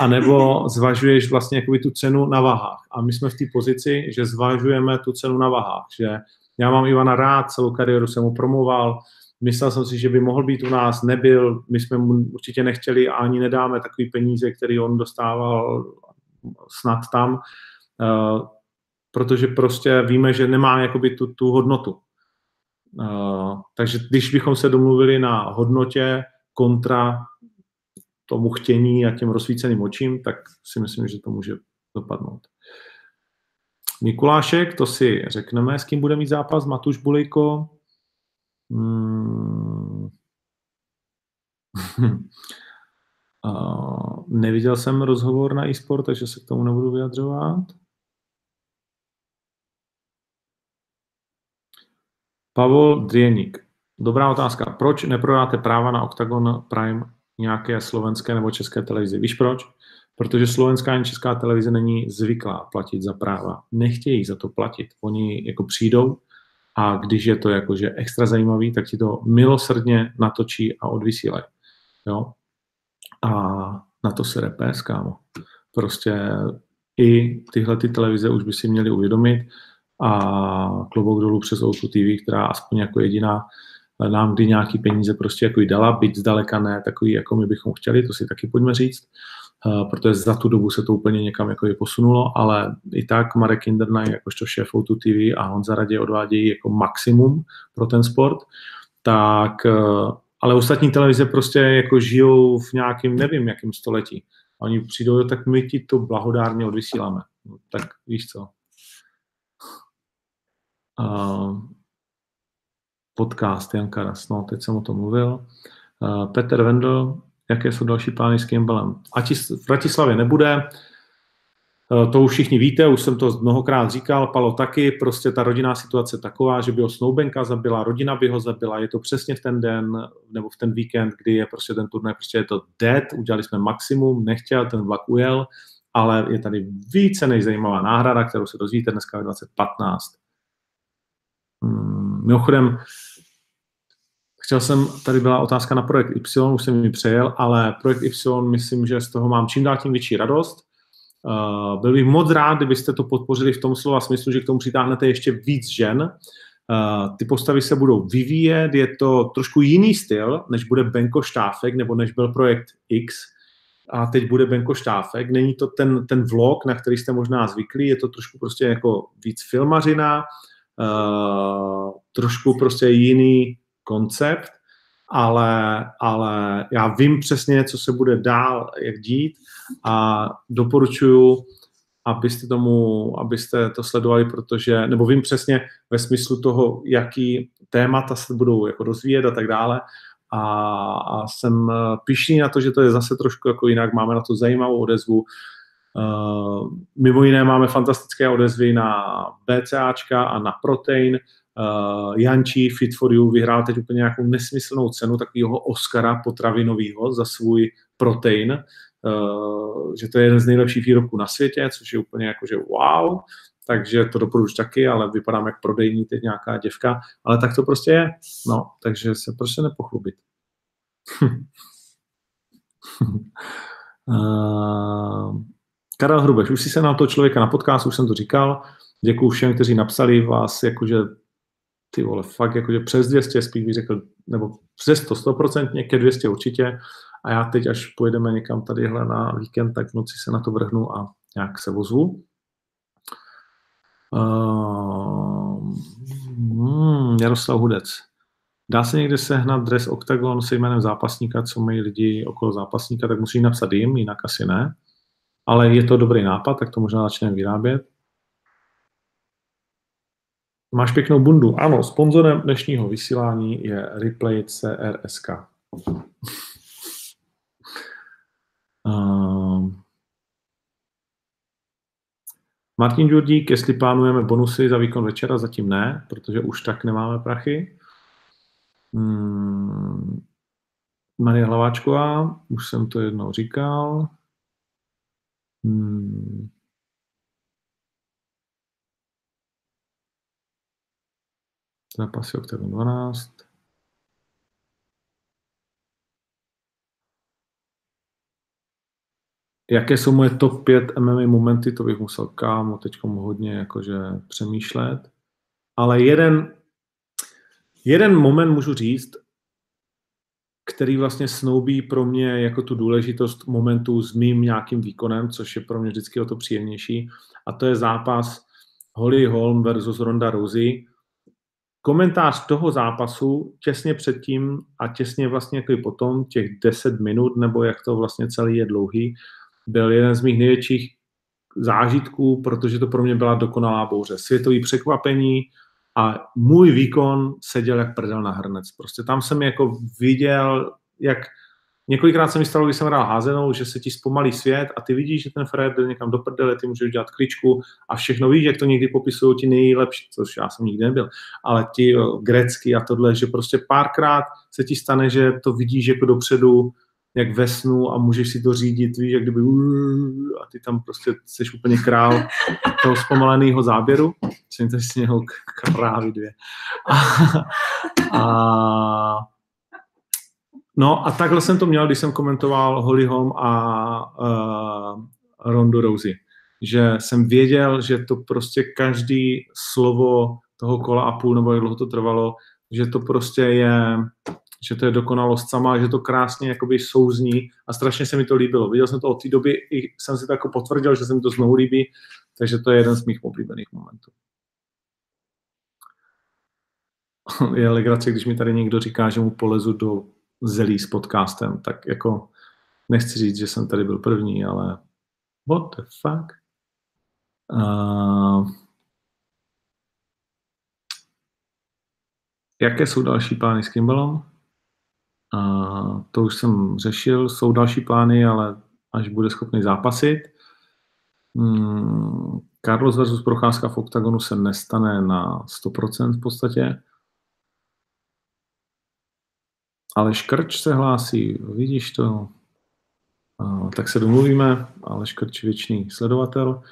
A nebo zvažuješ vlastně jakoby tu cenu na vahách. A my jsme v té pozici, že zvažujeme tu cenu na vahách. Že já mám Ivana rád, celou kariéru jsem mu promoval, myslel jsem si, že by mohl být u nás, nebyl, my jsme mu určitě nechtěli a ani nedáme takový peníze, který on dostával snad tam, uh, protože prostě víme, že nemá jakoby tu, tu hodnotu. Uh, takže když bychom se domluvili na hodnotě, kontra tomu chtění a těm rozsvíceným očím, tak si myslím, že to může dopadnout. Mikulášek, to si řekneme, s kým bude mít zápas, Matuš Bulejko. *laughs* Uh, neviděl jsem rozhovor na e-sport, takže se k tomu nebudu vyjadřovat. Pavel Drienik. Dobrá otázka. Proč neprodáte práva na Octagon Prime nějaké slovenské nebo české televizi? Víš proč? Protože slovenská ani česká televize není zvyklá platit za práva. Nechtějí za to platit. Oni jako přijdou a když je to jakože extra zajímavý, tak ti to milosrdně natočí a odvysílají. Jo? A na to se repes, kámo. Prostě i tyhle ty televize už by si měli uvědomit a klobouk dolů přes O2 TV, která aspoň jako jediná nám kdy nějaký peníze prostě jako jí dala, byť zdaleka ne takový, jako my bychom chtěli, to si taky pojďme říct, protože za tu dobu se to úplně někam jako je posunulo, ale i tak Marek Kindernaj, jakožto šéf O2 TV a Honza Radě odvádějí jako maximum pro ten sport, tak uh, ale ostatní televize prostě jako žijou v nějakém, nevím, jakém století. A oni přijdou, tak my ti to blahodárně odvysíláme. No, tak víš co. Uh, podcast Jan Karas, no teď jsem o tom mluvil. Petr Vendl, jaké jsou další plány s Kimballem. Ať v Bratislavě nebude, uh, to už všichni víte, už jsem to mnohokrát říkal, Palo taky, prostě ta rodinná situace taková, že by ho Snoubenka zabila, rodina by ho zabila, je to přesně v ten den, nebo v ten víkend, kdy je prostě ten turnaj, prostě je to dead, udělali jsme maximum, nechtěl, ten vlak ujel, ale je tady více než zajímavá náhrada, kterou se dozvíte dneska ve 2015. Hmm, mimochodem, chtěl jsem, tady byla otázka na projekt Y, už jsem mi přejel, ale projekt Y, myslím, že z toho mám čím dál tím větší radost. Uh, byl bych moc rád, kdybyste to podpořili v tom slova smyslu, že k tomu přitáhnete ještě víc žen. Uh, ty postavy se budou vyvíjet, je to trošku jiný styl, než bude Benko Štáfek, nebo než byl projekt X, a teď bude Benko Štáfek. Není to ten, ten vlog, na který jste možná zvyklí, je to trošku prostě jako víc filmařina, uh, trošku prostě jiný koncept, ale, ale já vím přesně, co se bude dál, jak dít a doporučuju, abyste tomu, abyste to sledovali, protože, nebo vím přesně ve smyslu toho, jaký témata se budou jako rozvíjet a tak dále. A, a jsem pišný na to, že to je zase trošku jako jinak, máme na to zajímavou odezvu, Uh, mimo jiné máme fantastické odezvy na BCAčka a na protein. Uh, Jančí Fit for You vyhrál teď úplně nějakou nesmyslnou cenu takového Oscara potravinového za svůj protein, uh, že to je jeden z nejlepších výrobků na světě, což je úplně jako, že wow, takže to doporučuji taky, ale vypadám jak prodejní teď nějaká děvka, ale tak to prostě je, no, takže se prostě nepochlubit. uh, *laughs* Karel Hrubeš, už si se na to člověka na podcast, už jsem to říkal. Děkuji všem, kteří napsali vás, jakože ty vole, fakt jakože přes 200 spíš bych řekl, nebo přes 100, 100%, ke 200 určitě. A já teď, až pojedeme někam tadyhle na víkend, tak v noci se na to vrhnu a nějak se vozvu. Uh, hmm, Jaroslav Hudec. Dá se někde sehnat dres Octagon se jménem zápasníka, co mají lidi okolo zápasníka, tak musí napsat jim, jinak asi ne ale je to dobrý nápad, tak to možná začneme vyrábět. Máš pěknou bundu. Ano, sponzorem dnešního vysílání je Replay CRSK. Uh, Martin Džurdík, jestli plánujeme bonusy za výkon večera, zatím ne, protože už tak nemáme prachy. Hmm. Marie Hlaváčková, už jsem to jednou říkal. Hmm. Zápasy Octagon 12. Jaké jsou moje top 5 MMA momenty, to bych musel kámo teď hodně jakože přemýšlet. Ale jeden, jeden moment můžu říct, který vlastně snoubí pro mě jako tu důležitost momentu s mým nějakým výkonem, což je pro mě vždycky o to příjemnější. A to je zápas Holly Holm versus Ronda Rousey. Komentář toho zápasu těsně předtím a těsně vlastně jako potom, těch 10 minut, nebo jak to vlastně celý je dlouhý, byl jeden z mých největších zážitků, protože to pro mě byla dokonalá bouře. Světový překvapení, a můj výkon seděl jak prdel na hrnec. Prostě tam jsem jako viděl, jak několikrát se mi stalo, když jsem hrál házenou, že se ti zpomalí svět a ty vidíš, že ten Fred jde někam do prdele, ty můžeš dělat kličku a všechno víš, jak to někdy popisují ti nejlepší, což já jsem nikdy nebyl, ale ti grecky a tohle, že prostě párkrát se ti stane, že to vidíš jako dopředu, jak ve snu a můžeš si to řídit, víš, jak kdyby a ty tam prostě jsi úplně král toho zpomaleného záběru. Jsem to si něho krávy dvě. *laughs* A, a, no a takhle jsem to měl, když jsem komentoval Holly Holm a uh, Rondu Rousey. Že jsem věděl, že to prostě každý slovo toho kola a půl, nebo jak dlouho to trvalo, že to prostě je že to je dokonalost sama, že to krásně jakoby souzní a strašně se mi to líbilo. Viděl jsem to od té doby, i jsem si to jako potvrdil, že se mi to znovu líbí, takže to je jeden z mých oblíbených momentů. Je legrace, když mi tady někdo říká, že mu polezu do zelí s podcastem, tak jako nechci říct, že jsem tady byl první, ale what the fuck? Uh, jaké jsou další plány s Kimbalom? A to už jsem řešil, jsou další plány, ale až bude schopný zápasit. Hmm, Carlos versus Procházka v OKTAGONu se nestane na 100% v podstatě. Ale Škrč se hlásí, vidíš to? A, tak se domluvíme, ale Škrč věčný sledovatel.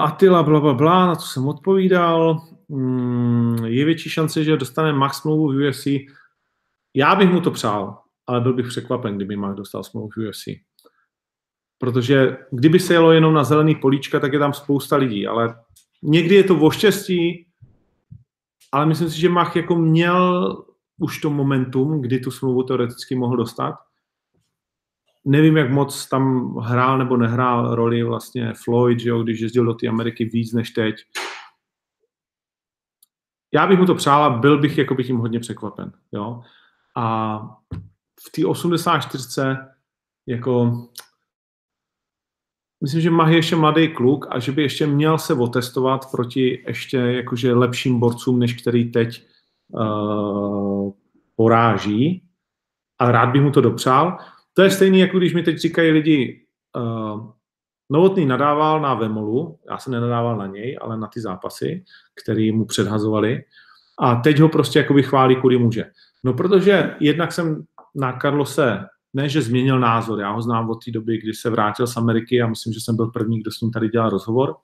Attila, bla, bla, bla, na to jsem odpovídal. Mm, je větší šance, že dostane Max smlouvu v UFC. Já bych mu to přál, ale byl bych překvapen, kdyby Max dostal smlouvu v UFC. Protože kdyby se jelo jenom na zelený políčka, tak je tam spousta lidí, ale někdy je to o štěstí, ale myslím si, že Mach jako měl už to momentum, kdy tu smlouvu teoreticky mohl dostat. Nevím, jak moc tam hrál nebo nehrál roli vlastně Floyd, že jo, když jezdil do té Ameriky víc než teď já bych mu to přál a byl bych jako bych jim hodně překvapen. Jo? A v té 84 jako myslím, že Mahy ještě mladý kluk a že by ještě měl se otestovat proti ještě jakože lepším borcům, než který teď uh, poráží. A rád bych mu to dopřál. To je stejný, jako když mi teď říkají lidi, uh, Novotný nadával na Vemolu, já jsem nenadával na něj, ale na ty zápasy, které mu předhazovali. A teď ho prostě jakoby chválí, kudy může. No protože jednak jsem na Karlose ne, že změnil názor, já ho znám od té doby, kdy se vrátil z Ameriky a myslím, že jsem byl první, kdo s ním tady dělal rozhovor.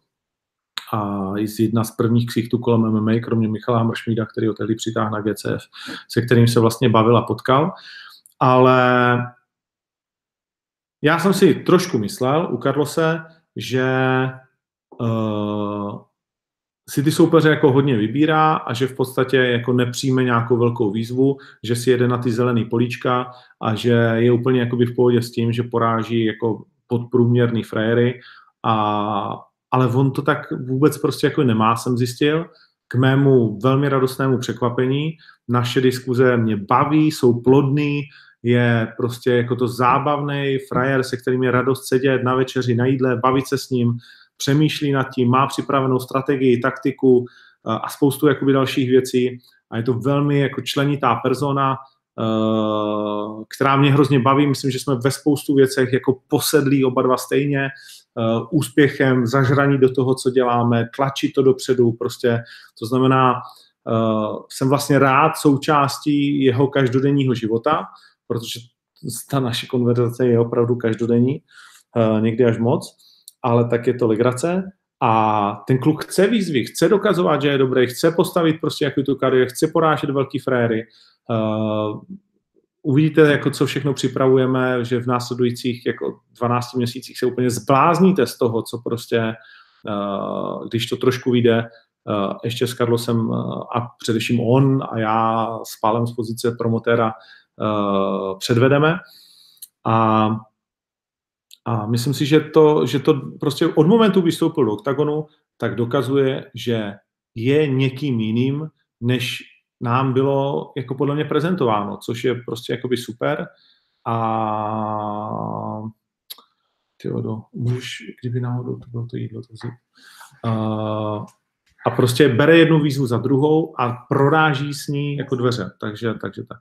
A jedna z prvních ksichtů kolem MMA, kromě Michala Hamršmída, který ho tehdy přitáhl na GCF, se kterým se vlastně bavil a potkal. Ale já jsem si trošku myslel u Karlose, že uh, si ty soupeře jako hodně vybírá a že v podstatě jako nepřijme nějakou velkou výzvu, že si jede na ty zelený políčka a že je úplně jakoby v pohodě s tím, že poráží jako podprůměrný frajery, a, ale on to tak vůbec prostě jako nemá, jsem zjistil. K mému velmi radostnému překvapení naše diskuze mě baví, jsou plodný, je prostě jako to zábavný frajer, se kterým je radost sedět na večeři, na jídle, bavit se s ním, přemýšlí nad tím, má připravenou strategii, taktiku a spoustu jakoby dalších věcí a je to velmi jako členitá persona, která mě hrozně baví. Myslím, že jsme ve spoustu věcech jako posedlí oba dva stejně, úspěchem, zažraní do toho, co děláme, tlačí to dopředu, prostě to znamená, jsem vlastně rád součástí jeho každodenního života, protože ta naše konverzace je opravdu každodenní, někdy až moc ale tak je to legrace. A ten kluk chce výzvy, chce dokazovat, že je dobrý, chce postavit prostě jaký tu kariéru, chce porážet velký frajery. Uvidíte, jako co všechno připravujeme, že v následujících jako 12 měsících se úplně zblázníte z toho, co prostě, uh, když to trošku vyjde, uh, ještě s Carlosem uh, a především on a já s Pálem z pozice promotéra předvedeme. A a myslím si, že to, že to prostě od momentu, kdy do oktagonu, tak dokazuje, že je někým jiným, než nám bylo jako podle mě prezentováno, což je prostě jakoby super. A ty do, už, kdyby náhodou to bylo to jídlo, to vzít. A, a prostě bere jednu výzvu za druhou a proráží s ní jako dveře. Takže, takže tak.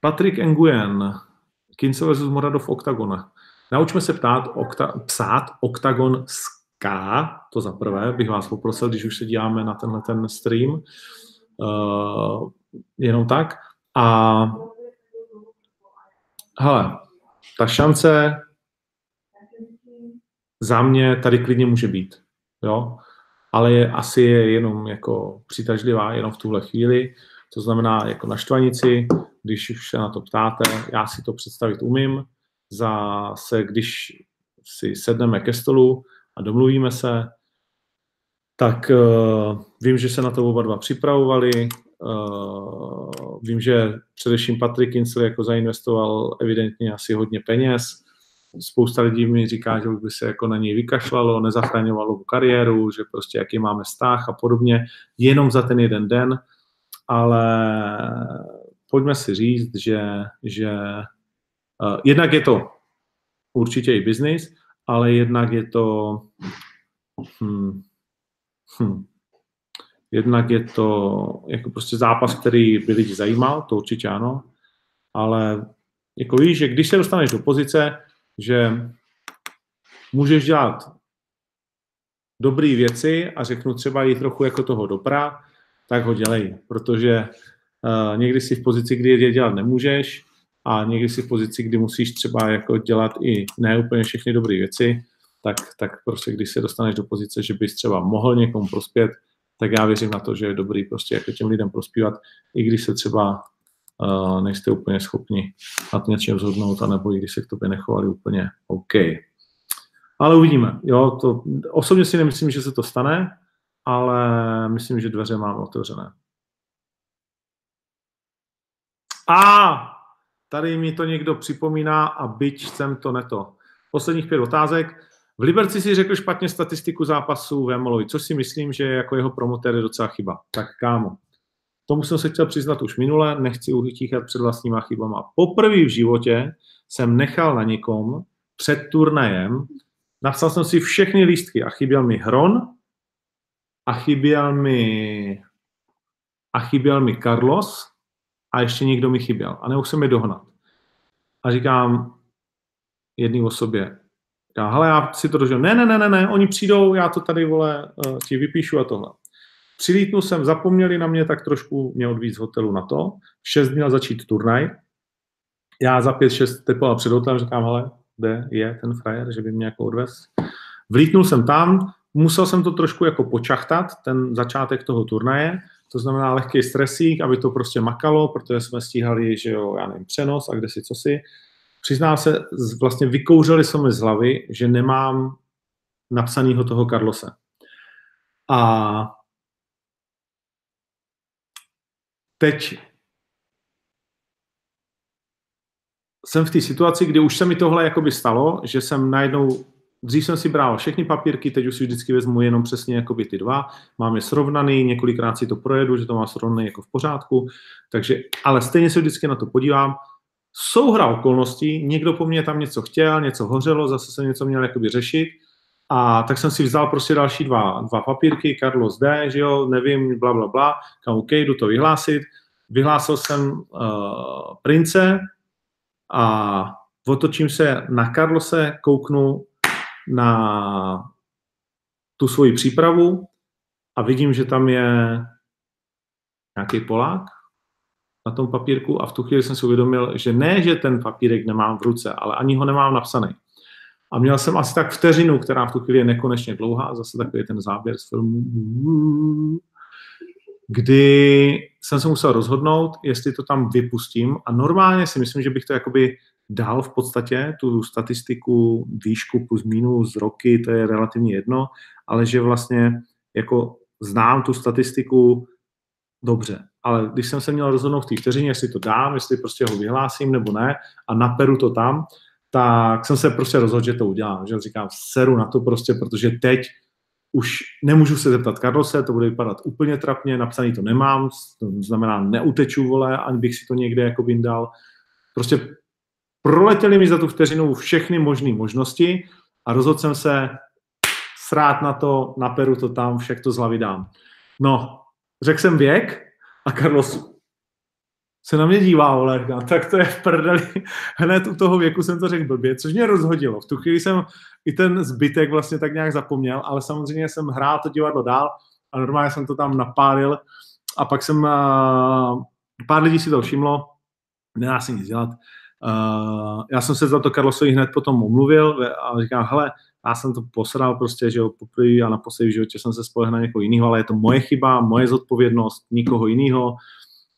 Patrik Nguyen, Kince vs. Moradov Oktagona. Naučme se ptát, okta, psát Oktagon s K, to za prvé bych vás poprosil, když už se díváme na tenhle ten stream, uh, jenom tak. A hele, ta šance za mě tady klidně může být, jo, ale je, asi je jenom jako přitažlivá jenom v tuhle chvíli. To znamená jako na štvanici, když už se na to ptáte, já si to představit umím. Zase, když si sedneme ke stolu a domluvíme se, tak uh, vím, že se na to oba dva připravovali. Uh, vím, že především Patrik Kincel jako zainvestoval evidentně asi hodně peněz. Spousta lidí mi říká, že by se jako na něj vykašlalo, nezachraňovalo mu kariéru, že prostě jaký máme vztah a podobně, jenom za ten jeden den ale pojďme si říct, že, že jednak je to určitě i biznis, ale jednak je to hm, hm, jednak je to jako prostě zápas, který by lidi zajímal, to určitě ano, ale jako víš, že když se dostaneš do pozice, že můžeš dělat dobré věci a řeknu třeba i trochu jako toho dobra, tak ho dělej, protože uh, někdy si v pozici, kdy je dělat nemůžeš a někdy si v pozici, kdy musíš třeba jako dělat i ne úplně všechny dobré věci, tak, tak prostě když se dostaneš do pozice, že bys třeba mohl někomu prospět, tak já věřím na to, že je dobrý prostě jako těm lidem prospívat, i když se třeba uh, nejste úplně schopni nad něčem zhodnout, anebo i když se k tobě nechovali úplně OK. Ale uvidíme. Jo, to, osobně si nemyslím, že se to stane, ale myslím, že dveře mám otevřené. A tady mi to někdo připomíná a byť jsem to neto. Posledních pět otázek. V Liberci si řekl špatně statistiku zápasů Vémolovi, což si myslím, že jako jeho promotér je docela chyba. Tak kámo, tomu jsem se chtěl přiznat už minule, nechci utíchat před vlastníma chybama. Poprvé v životě jsem nechal na někom před turnajem, napsal jsem si všechny lístky a chyběl mi Hron a chyběl mi a chyběl mi Carlos a ještě někdo mi chyběl a nemohl jsem je dohnat. A říkám jedný osobě, říká, hele, já si to dožil. Ne, ne, ne, ne, ne, oni přijdou, já to tady, vole, uh, ti vypíšu a tohle. Přilítnu jsem, zapomněli na mě tak trošku mě odvíc z hotelu na to. V 6 měl začít turnaj. Já za 5-6 tepoval před hotelem, říkám, hele, kde je ten frajer, že by mě jako odvez. Vlítnul jsem tam, musel jsem to trošku jako počachtat, ten začátek toho turnaje, to znamená lehký stresík, aby to prostě makalo, protože jsme stíhali, že jo, já nevím, přenos a kde si, co si. Přiznám se, vlastně vykouřili jsme mi z hlavy, že nemám napsanýho toho Carlose. A teď jsem v té situaci, kdy už se mi tohle jakoby stalo, že jsem najednou, dřív jsem si bral všechny papírky, teď už si vždycky vezmu jenom přesně jakoby ty dva, mám je srovnaný, několikrát si to projedu, že to má srovnaný jako v pořádku, takže, ale stejně se vždycky na to podívám, souhra okolností, někdo po mně tam něco chtěl, něco hořelo, zase jsem něco měl jakoby řešit, a tak jsem si vzal prostě další dva, dva papírky, Carlos D, že jo, nevím, bla, bla, bla, kam OK, jdu to vyhlásit. Vyhlásil jsem uh, prince a otočím se na Carlose, kouknu na tu svoji přípravu a vidím, že tam je nějaký Polák na tom papírku a v tu chvíli jsem si uvědomil, že ne, že ten papírek nemám v ruce, ale ani ho nemám napsaný. A měl jsem asi tak vteřinu, která v tu chvíli je nekonečně dlouhá, zase takový ten záběr z filmu, kdy jsem se musel rozhodnout, jestli to tam vypustím a normálně si myslím, že bych to jakoby dal v podstatě, tu statistiku, výšku plus minus, roky, to je relativně jedno, ale že vlastně jako znám tu statistiku dobře. Ale když jsem se měl rozhodnout v té vteřině, jestli to dám, jestli prostě ho vyhlásím nebo ne a naperu to tam, tak jsem se prostě rozhodl, že to udělám. Že říkám, seru na to prostě, protože teď už nemůžu se zeptat Karlose, to bude vypadat úplně trapně, napsaný to nemám, to znamená neuteču, vole, ani bych si to někde jako dal. Prostě proletěli mi za tu vteřinu všechny možné možnosti a rozhodl jsem se srát na to, naperu to tam, však to z hlavy dám. No, řekl jsem věk a Carlos se na mě dívá, vole, tak to je v prdeli. *laughs* Hned u toho věku jsem to řekl blbě, což mě rozhodilo. V tu chvíli jsem i ten zbytek vlastně tak nějak zapomněl, ale samozřejmě jsem hrál to divadlo dál a normálně jsem to tam napálil a pak jsem, pár lidí si to všimlo, nedá se nic dělat. Uh, já jsem se za to Karlosovi hned potom omluvil a říkám, hele, já jsem to posral prostě, že jo, poprvé a naposledy v životě jsem se spolehl na někoho jiného, ale je to moje chyba, moje zodpovědnost, nikoho jiného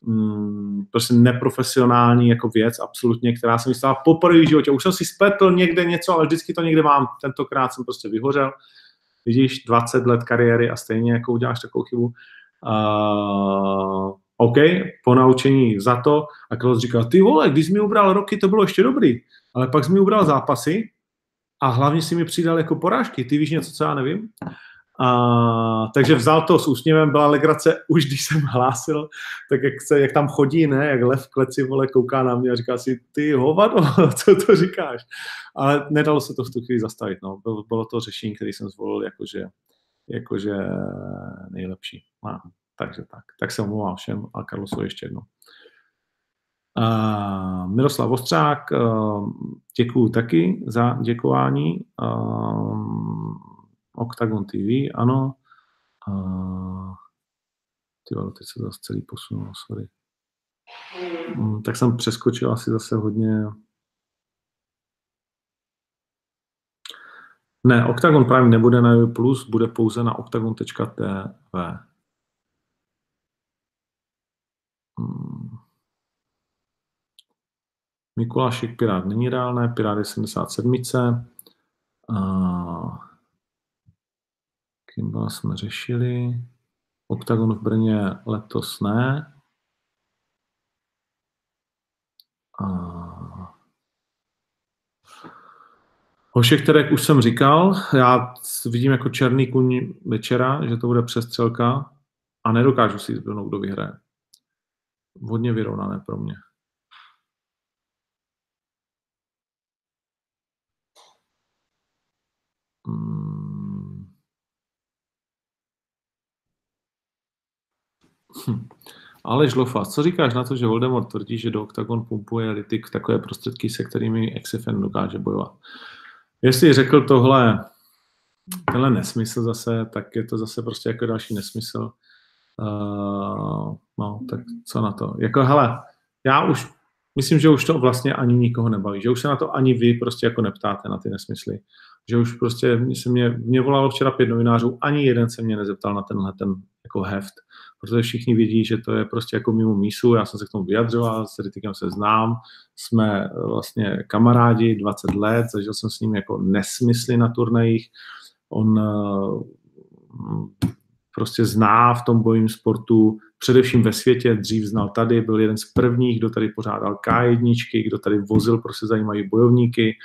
mm, prostě neprofesionální jako věc, absolutně, která se mi stala poprvé v životě. Už jsem si spletl někde něco, ale vždycky to někde mám. Tentokrát jsem prostě vyhořel. Vidíš, 20 let kariéry a stejně jako uděláš takovou chybu. Uh, OK, po naučení za to. A Klaus říkal, ty vole, když jsi mi ubral roky, to bylo ještě dobrý. Ale pak jsi mi ubral zápasy a hlavně si mi přidal jako porážky. Ty víš něco, co já nevím? A, takže vzal to s úsměvem, byla legrace už když jsem hlásil, tak jak, se, jak tam chodí, ne, jak lev kleci, vole, kouká na mě a říká si, ty hovado, *laughs* co to říkáš? Ale nedalo se to v tu chvíli zastavit, no. Bylo, bylo to řešení, který jsem zvolil jakože, jakože nejlepší. No, takže tak. Tak se omlouvám všem a Karlosu ještě jednou. Uh, Miroslav Ostřák, uh, děkuju taky za děkování. Uh, Octagon TV, ano. A... Ty vole, teď se zase celý posunul, sorry. Mm, tak jsem přeskočil asi zase hodně. Ne, Octagon Prime nebude na Plus, bude pouze na octagon.tv. Hmm. Mikulášek Pirát není reálné, Pirát je 77. Uh, Kimbala jsme řešili. Octagon v Brně letos ne. A... Hošek, který už jsem říkal, já vidím jako černý kuň večera, že to bude přestřelka a nedokážu si zbytnout, kdo vyhraje. Hodně vyrovnané pro mě. Hmm. Hm. Ale Žlofa, co říkáš na to, že Voldemort tvrdí, že do Octagon pumpuje litik takové prostředky, se kterými XFN dokáže bojovat? Jestli řekl tohle, tenhle nesmysl zase, tak je to zase prostě jako další nesmysl. Uh, no, tak co na to? Jako, hele, já už myslím, že už to vlastně ani nikoho nebaví, že už se na to ani vy prostě jako neptáte na ty nesmysly. Že už prostě se mě, mě volalo včera pět novinářů, ani jeden se mě nezeptal na tenhle ten jako heft, protože všichni vidí, že to je prostě jako mimo mísu, já jsem se k tomu vyjadřoval, s Rytikem se znám, jsme vlastně kamarádi 20 let, zažil jsem s ním jako nesmysly na turnajích, on eh, prostě zná v tom bojím sportu, především ve světě, dřív znal tady, byl jeden z prvních, kdo tady pořádal K1, kdo tady vozil prostě zajímavý bojovníky,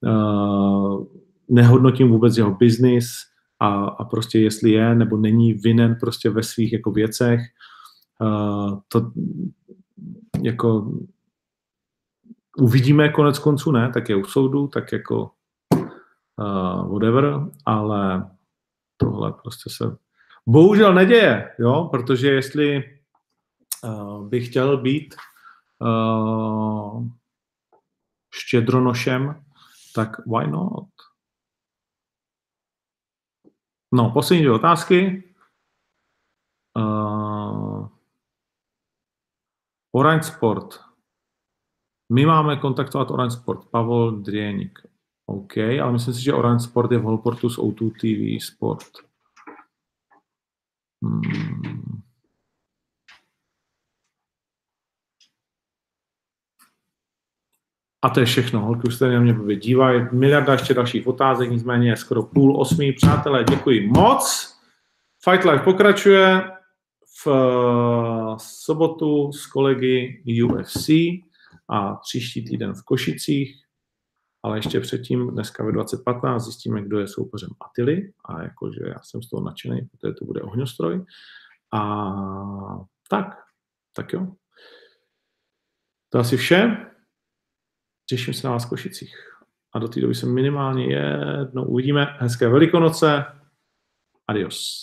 uh, nehodnotím vůbec jeho biznis a, a prostě jestli je nebo není vinen prostě ve svých jako věcech, uh, to jako uvidíme konec konců, ne, tak je u soudu, tak jako uh, whatever, ale tohle prostě se bohužel neděje, jo, protože jestli uh, bych chtěl být uh, štědronošem, tak why not? No, poslední dvě otázky. Uh, Orange Sport. My máme kontaktovat Orange Sport. Pavel Drienik. OK, ale myslím si, že Orange Sport je v Holportu s O2 TV Sport. Hmm. A to je všechno. Holky už se na mě dívají. Miliarda ještě dalších otázek, nicméně je skoro půl osmý. Přátelé, děkuji moc. Fight Life pokračuje v eh, sobotu s kolegy UFC a příští týden v Košicích ale ještě předtím dneska ve 2015 zjistíme, kdo je soupeřem Atily a jakože já jsem z toho nadšený, protože to bude ohňostroj. A tak, tak jo. To asi vše. Těším se na vás v Košicích. A do té doby se minimálně jednou uvidíme. Hezké velikonoce. Adios.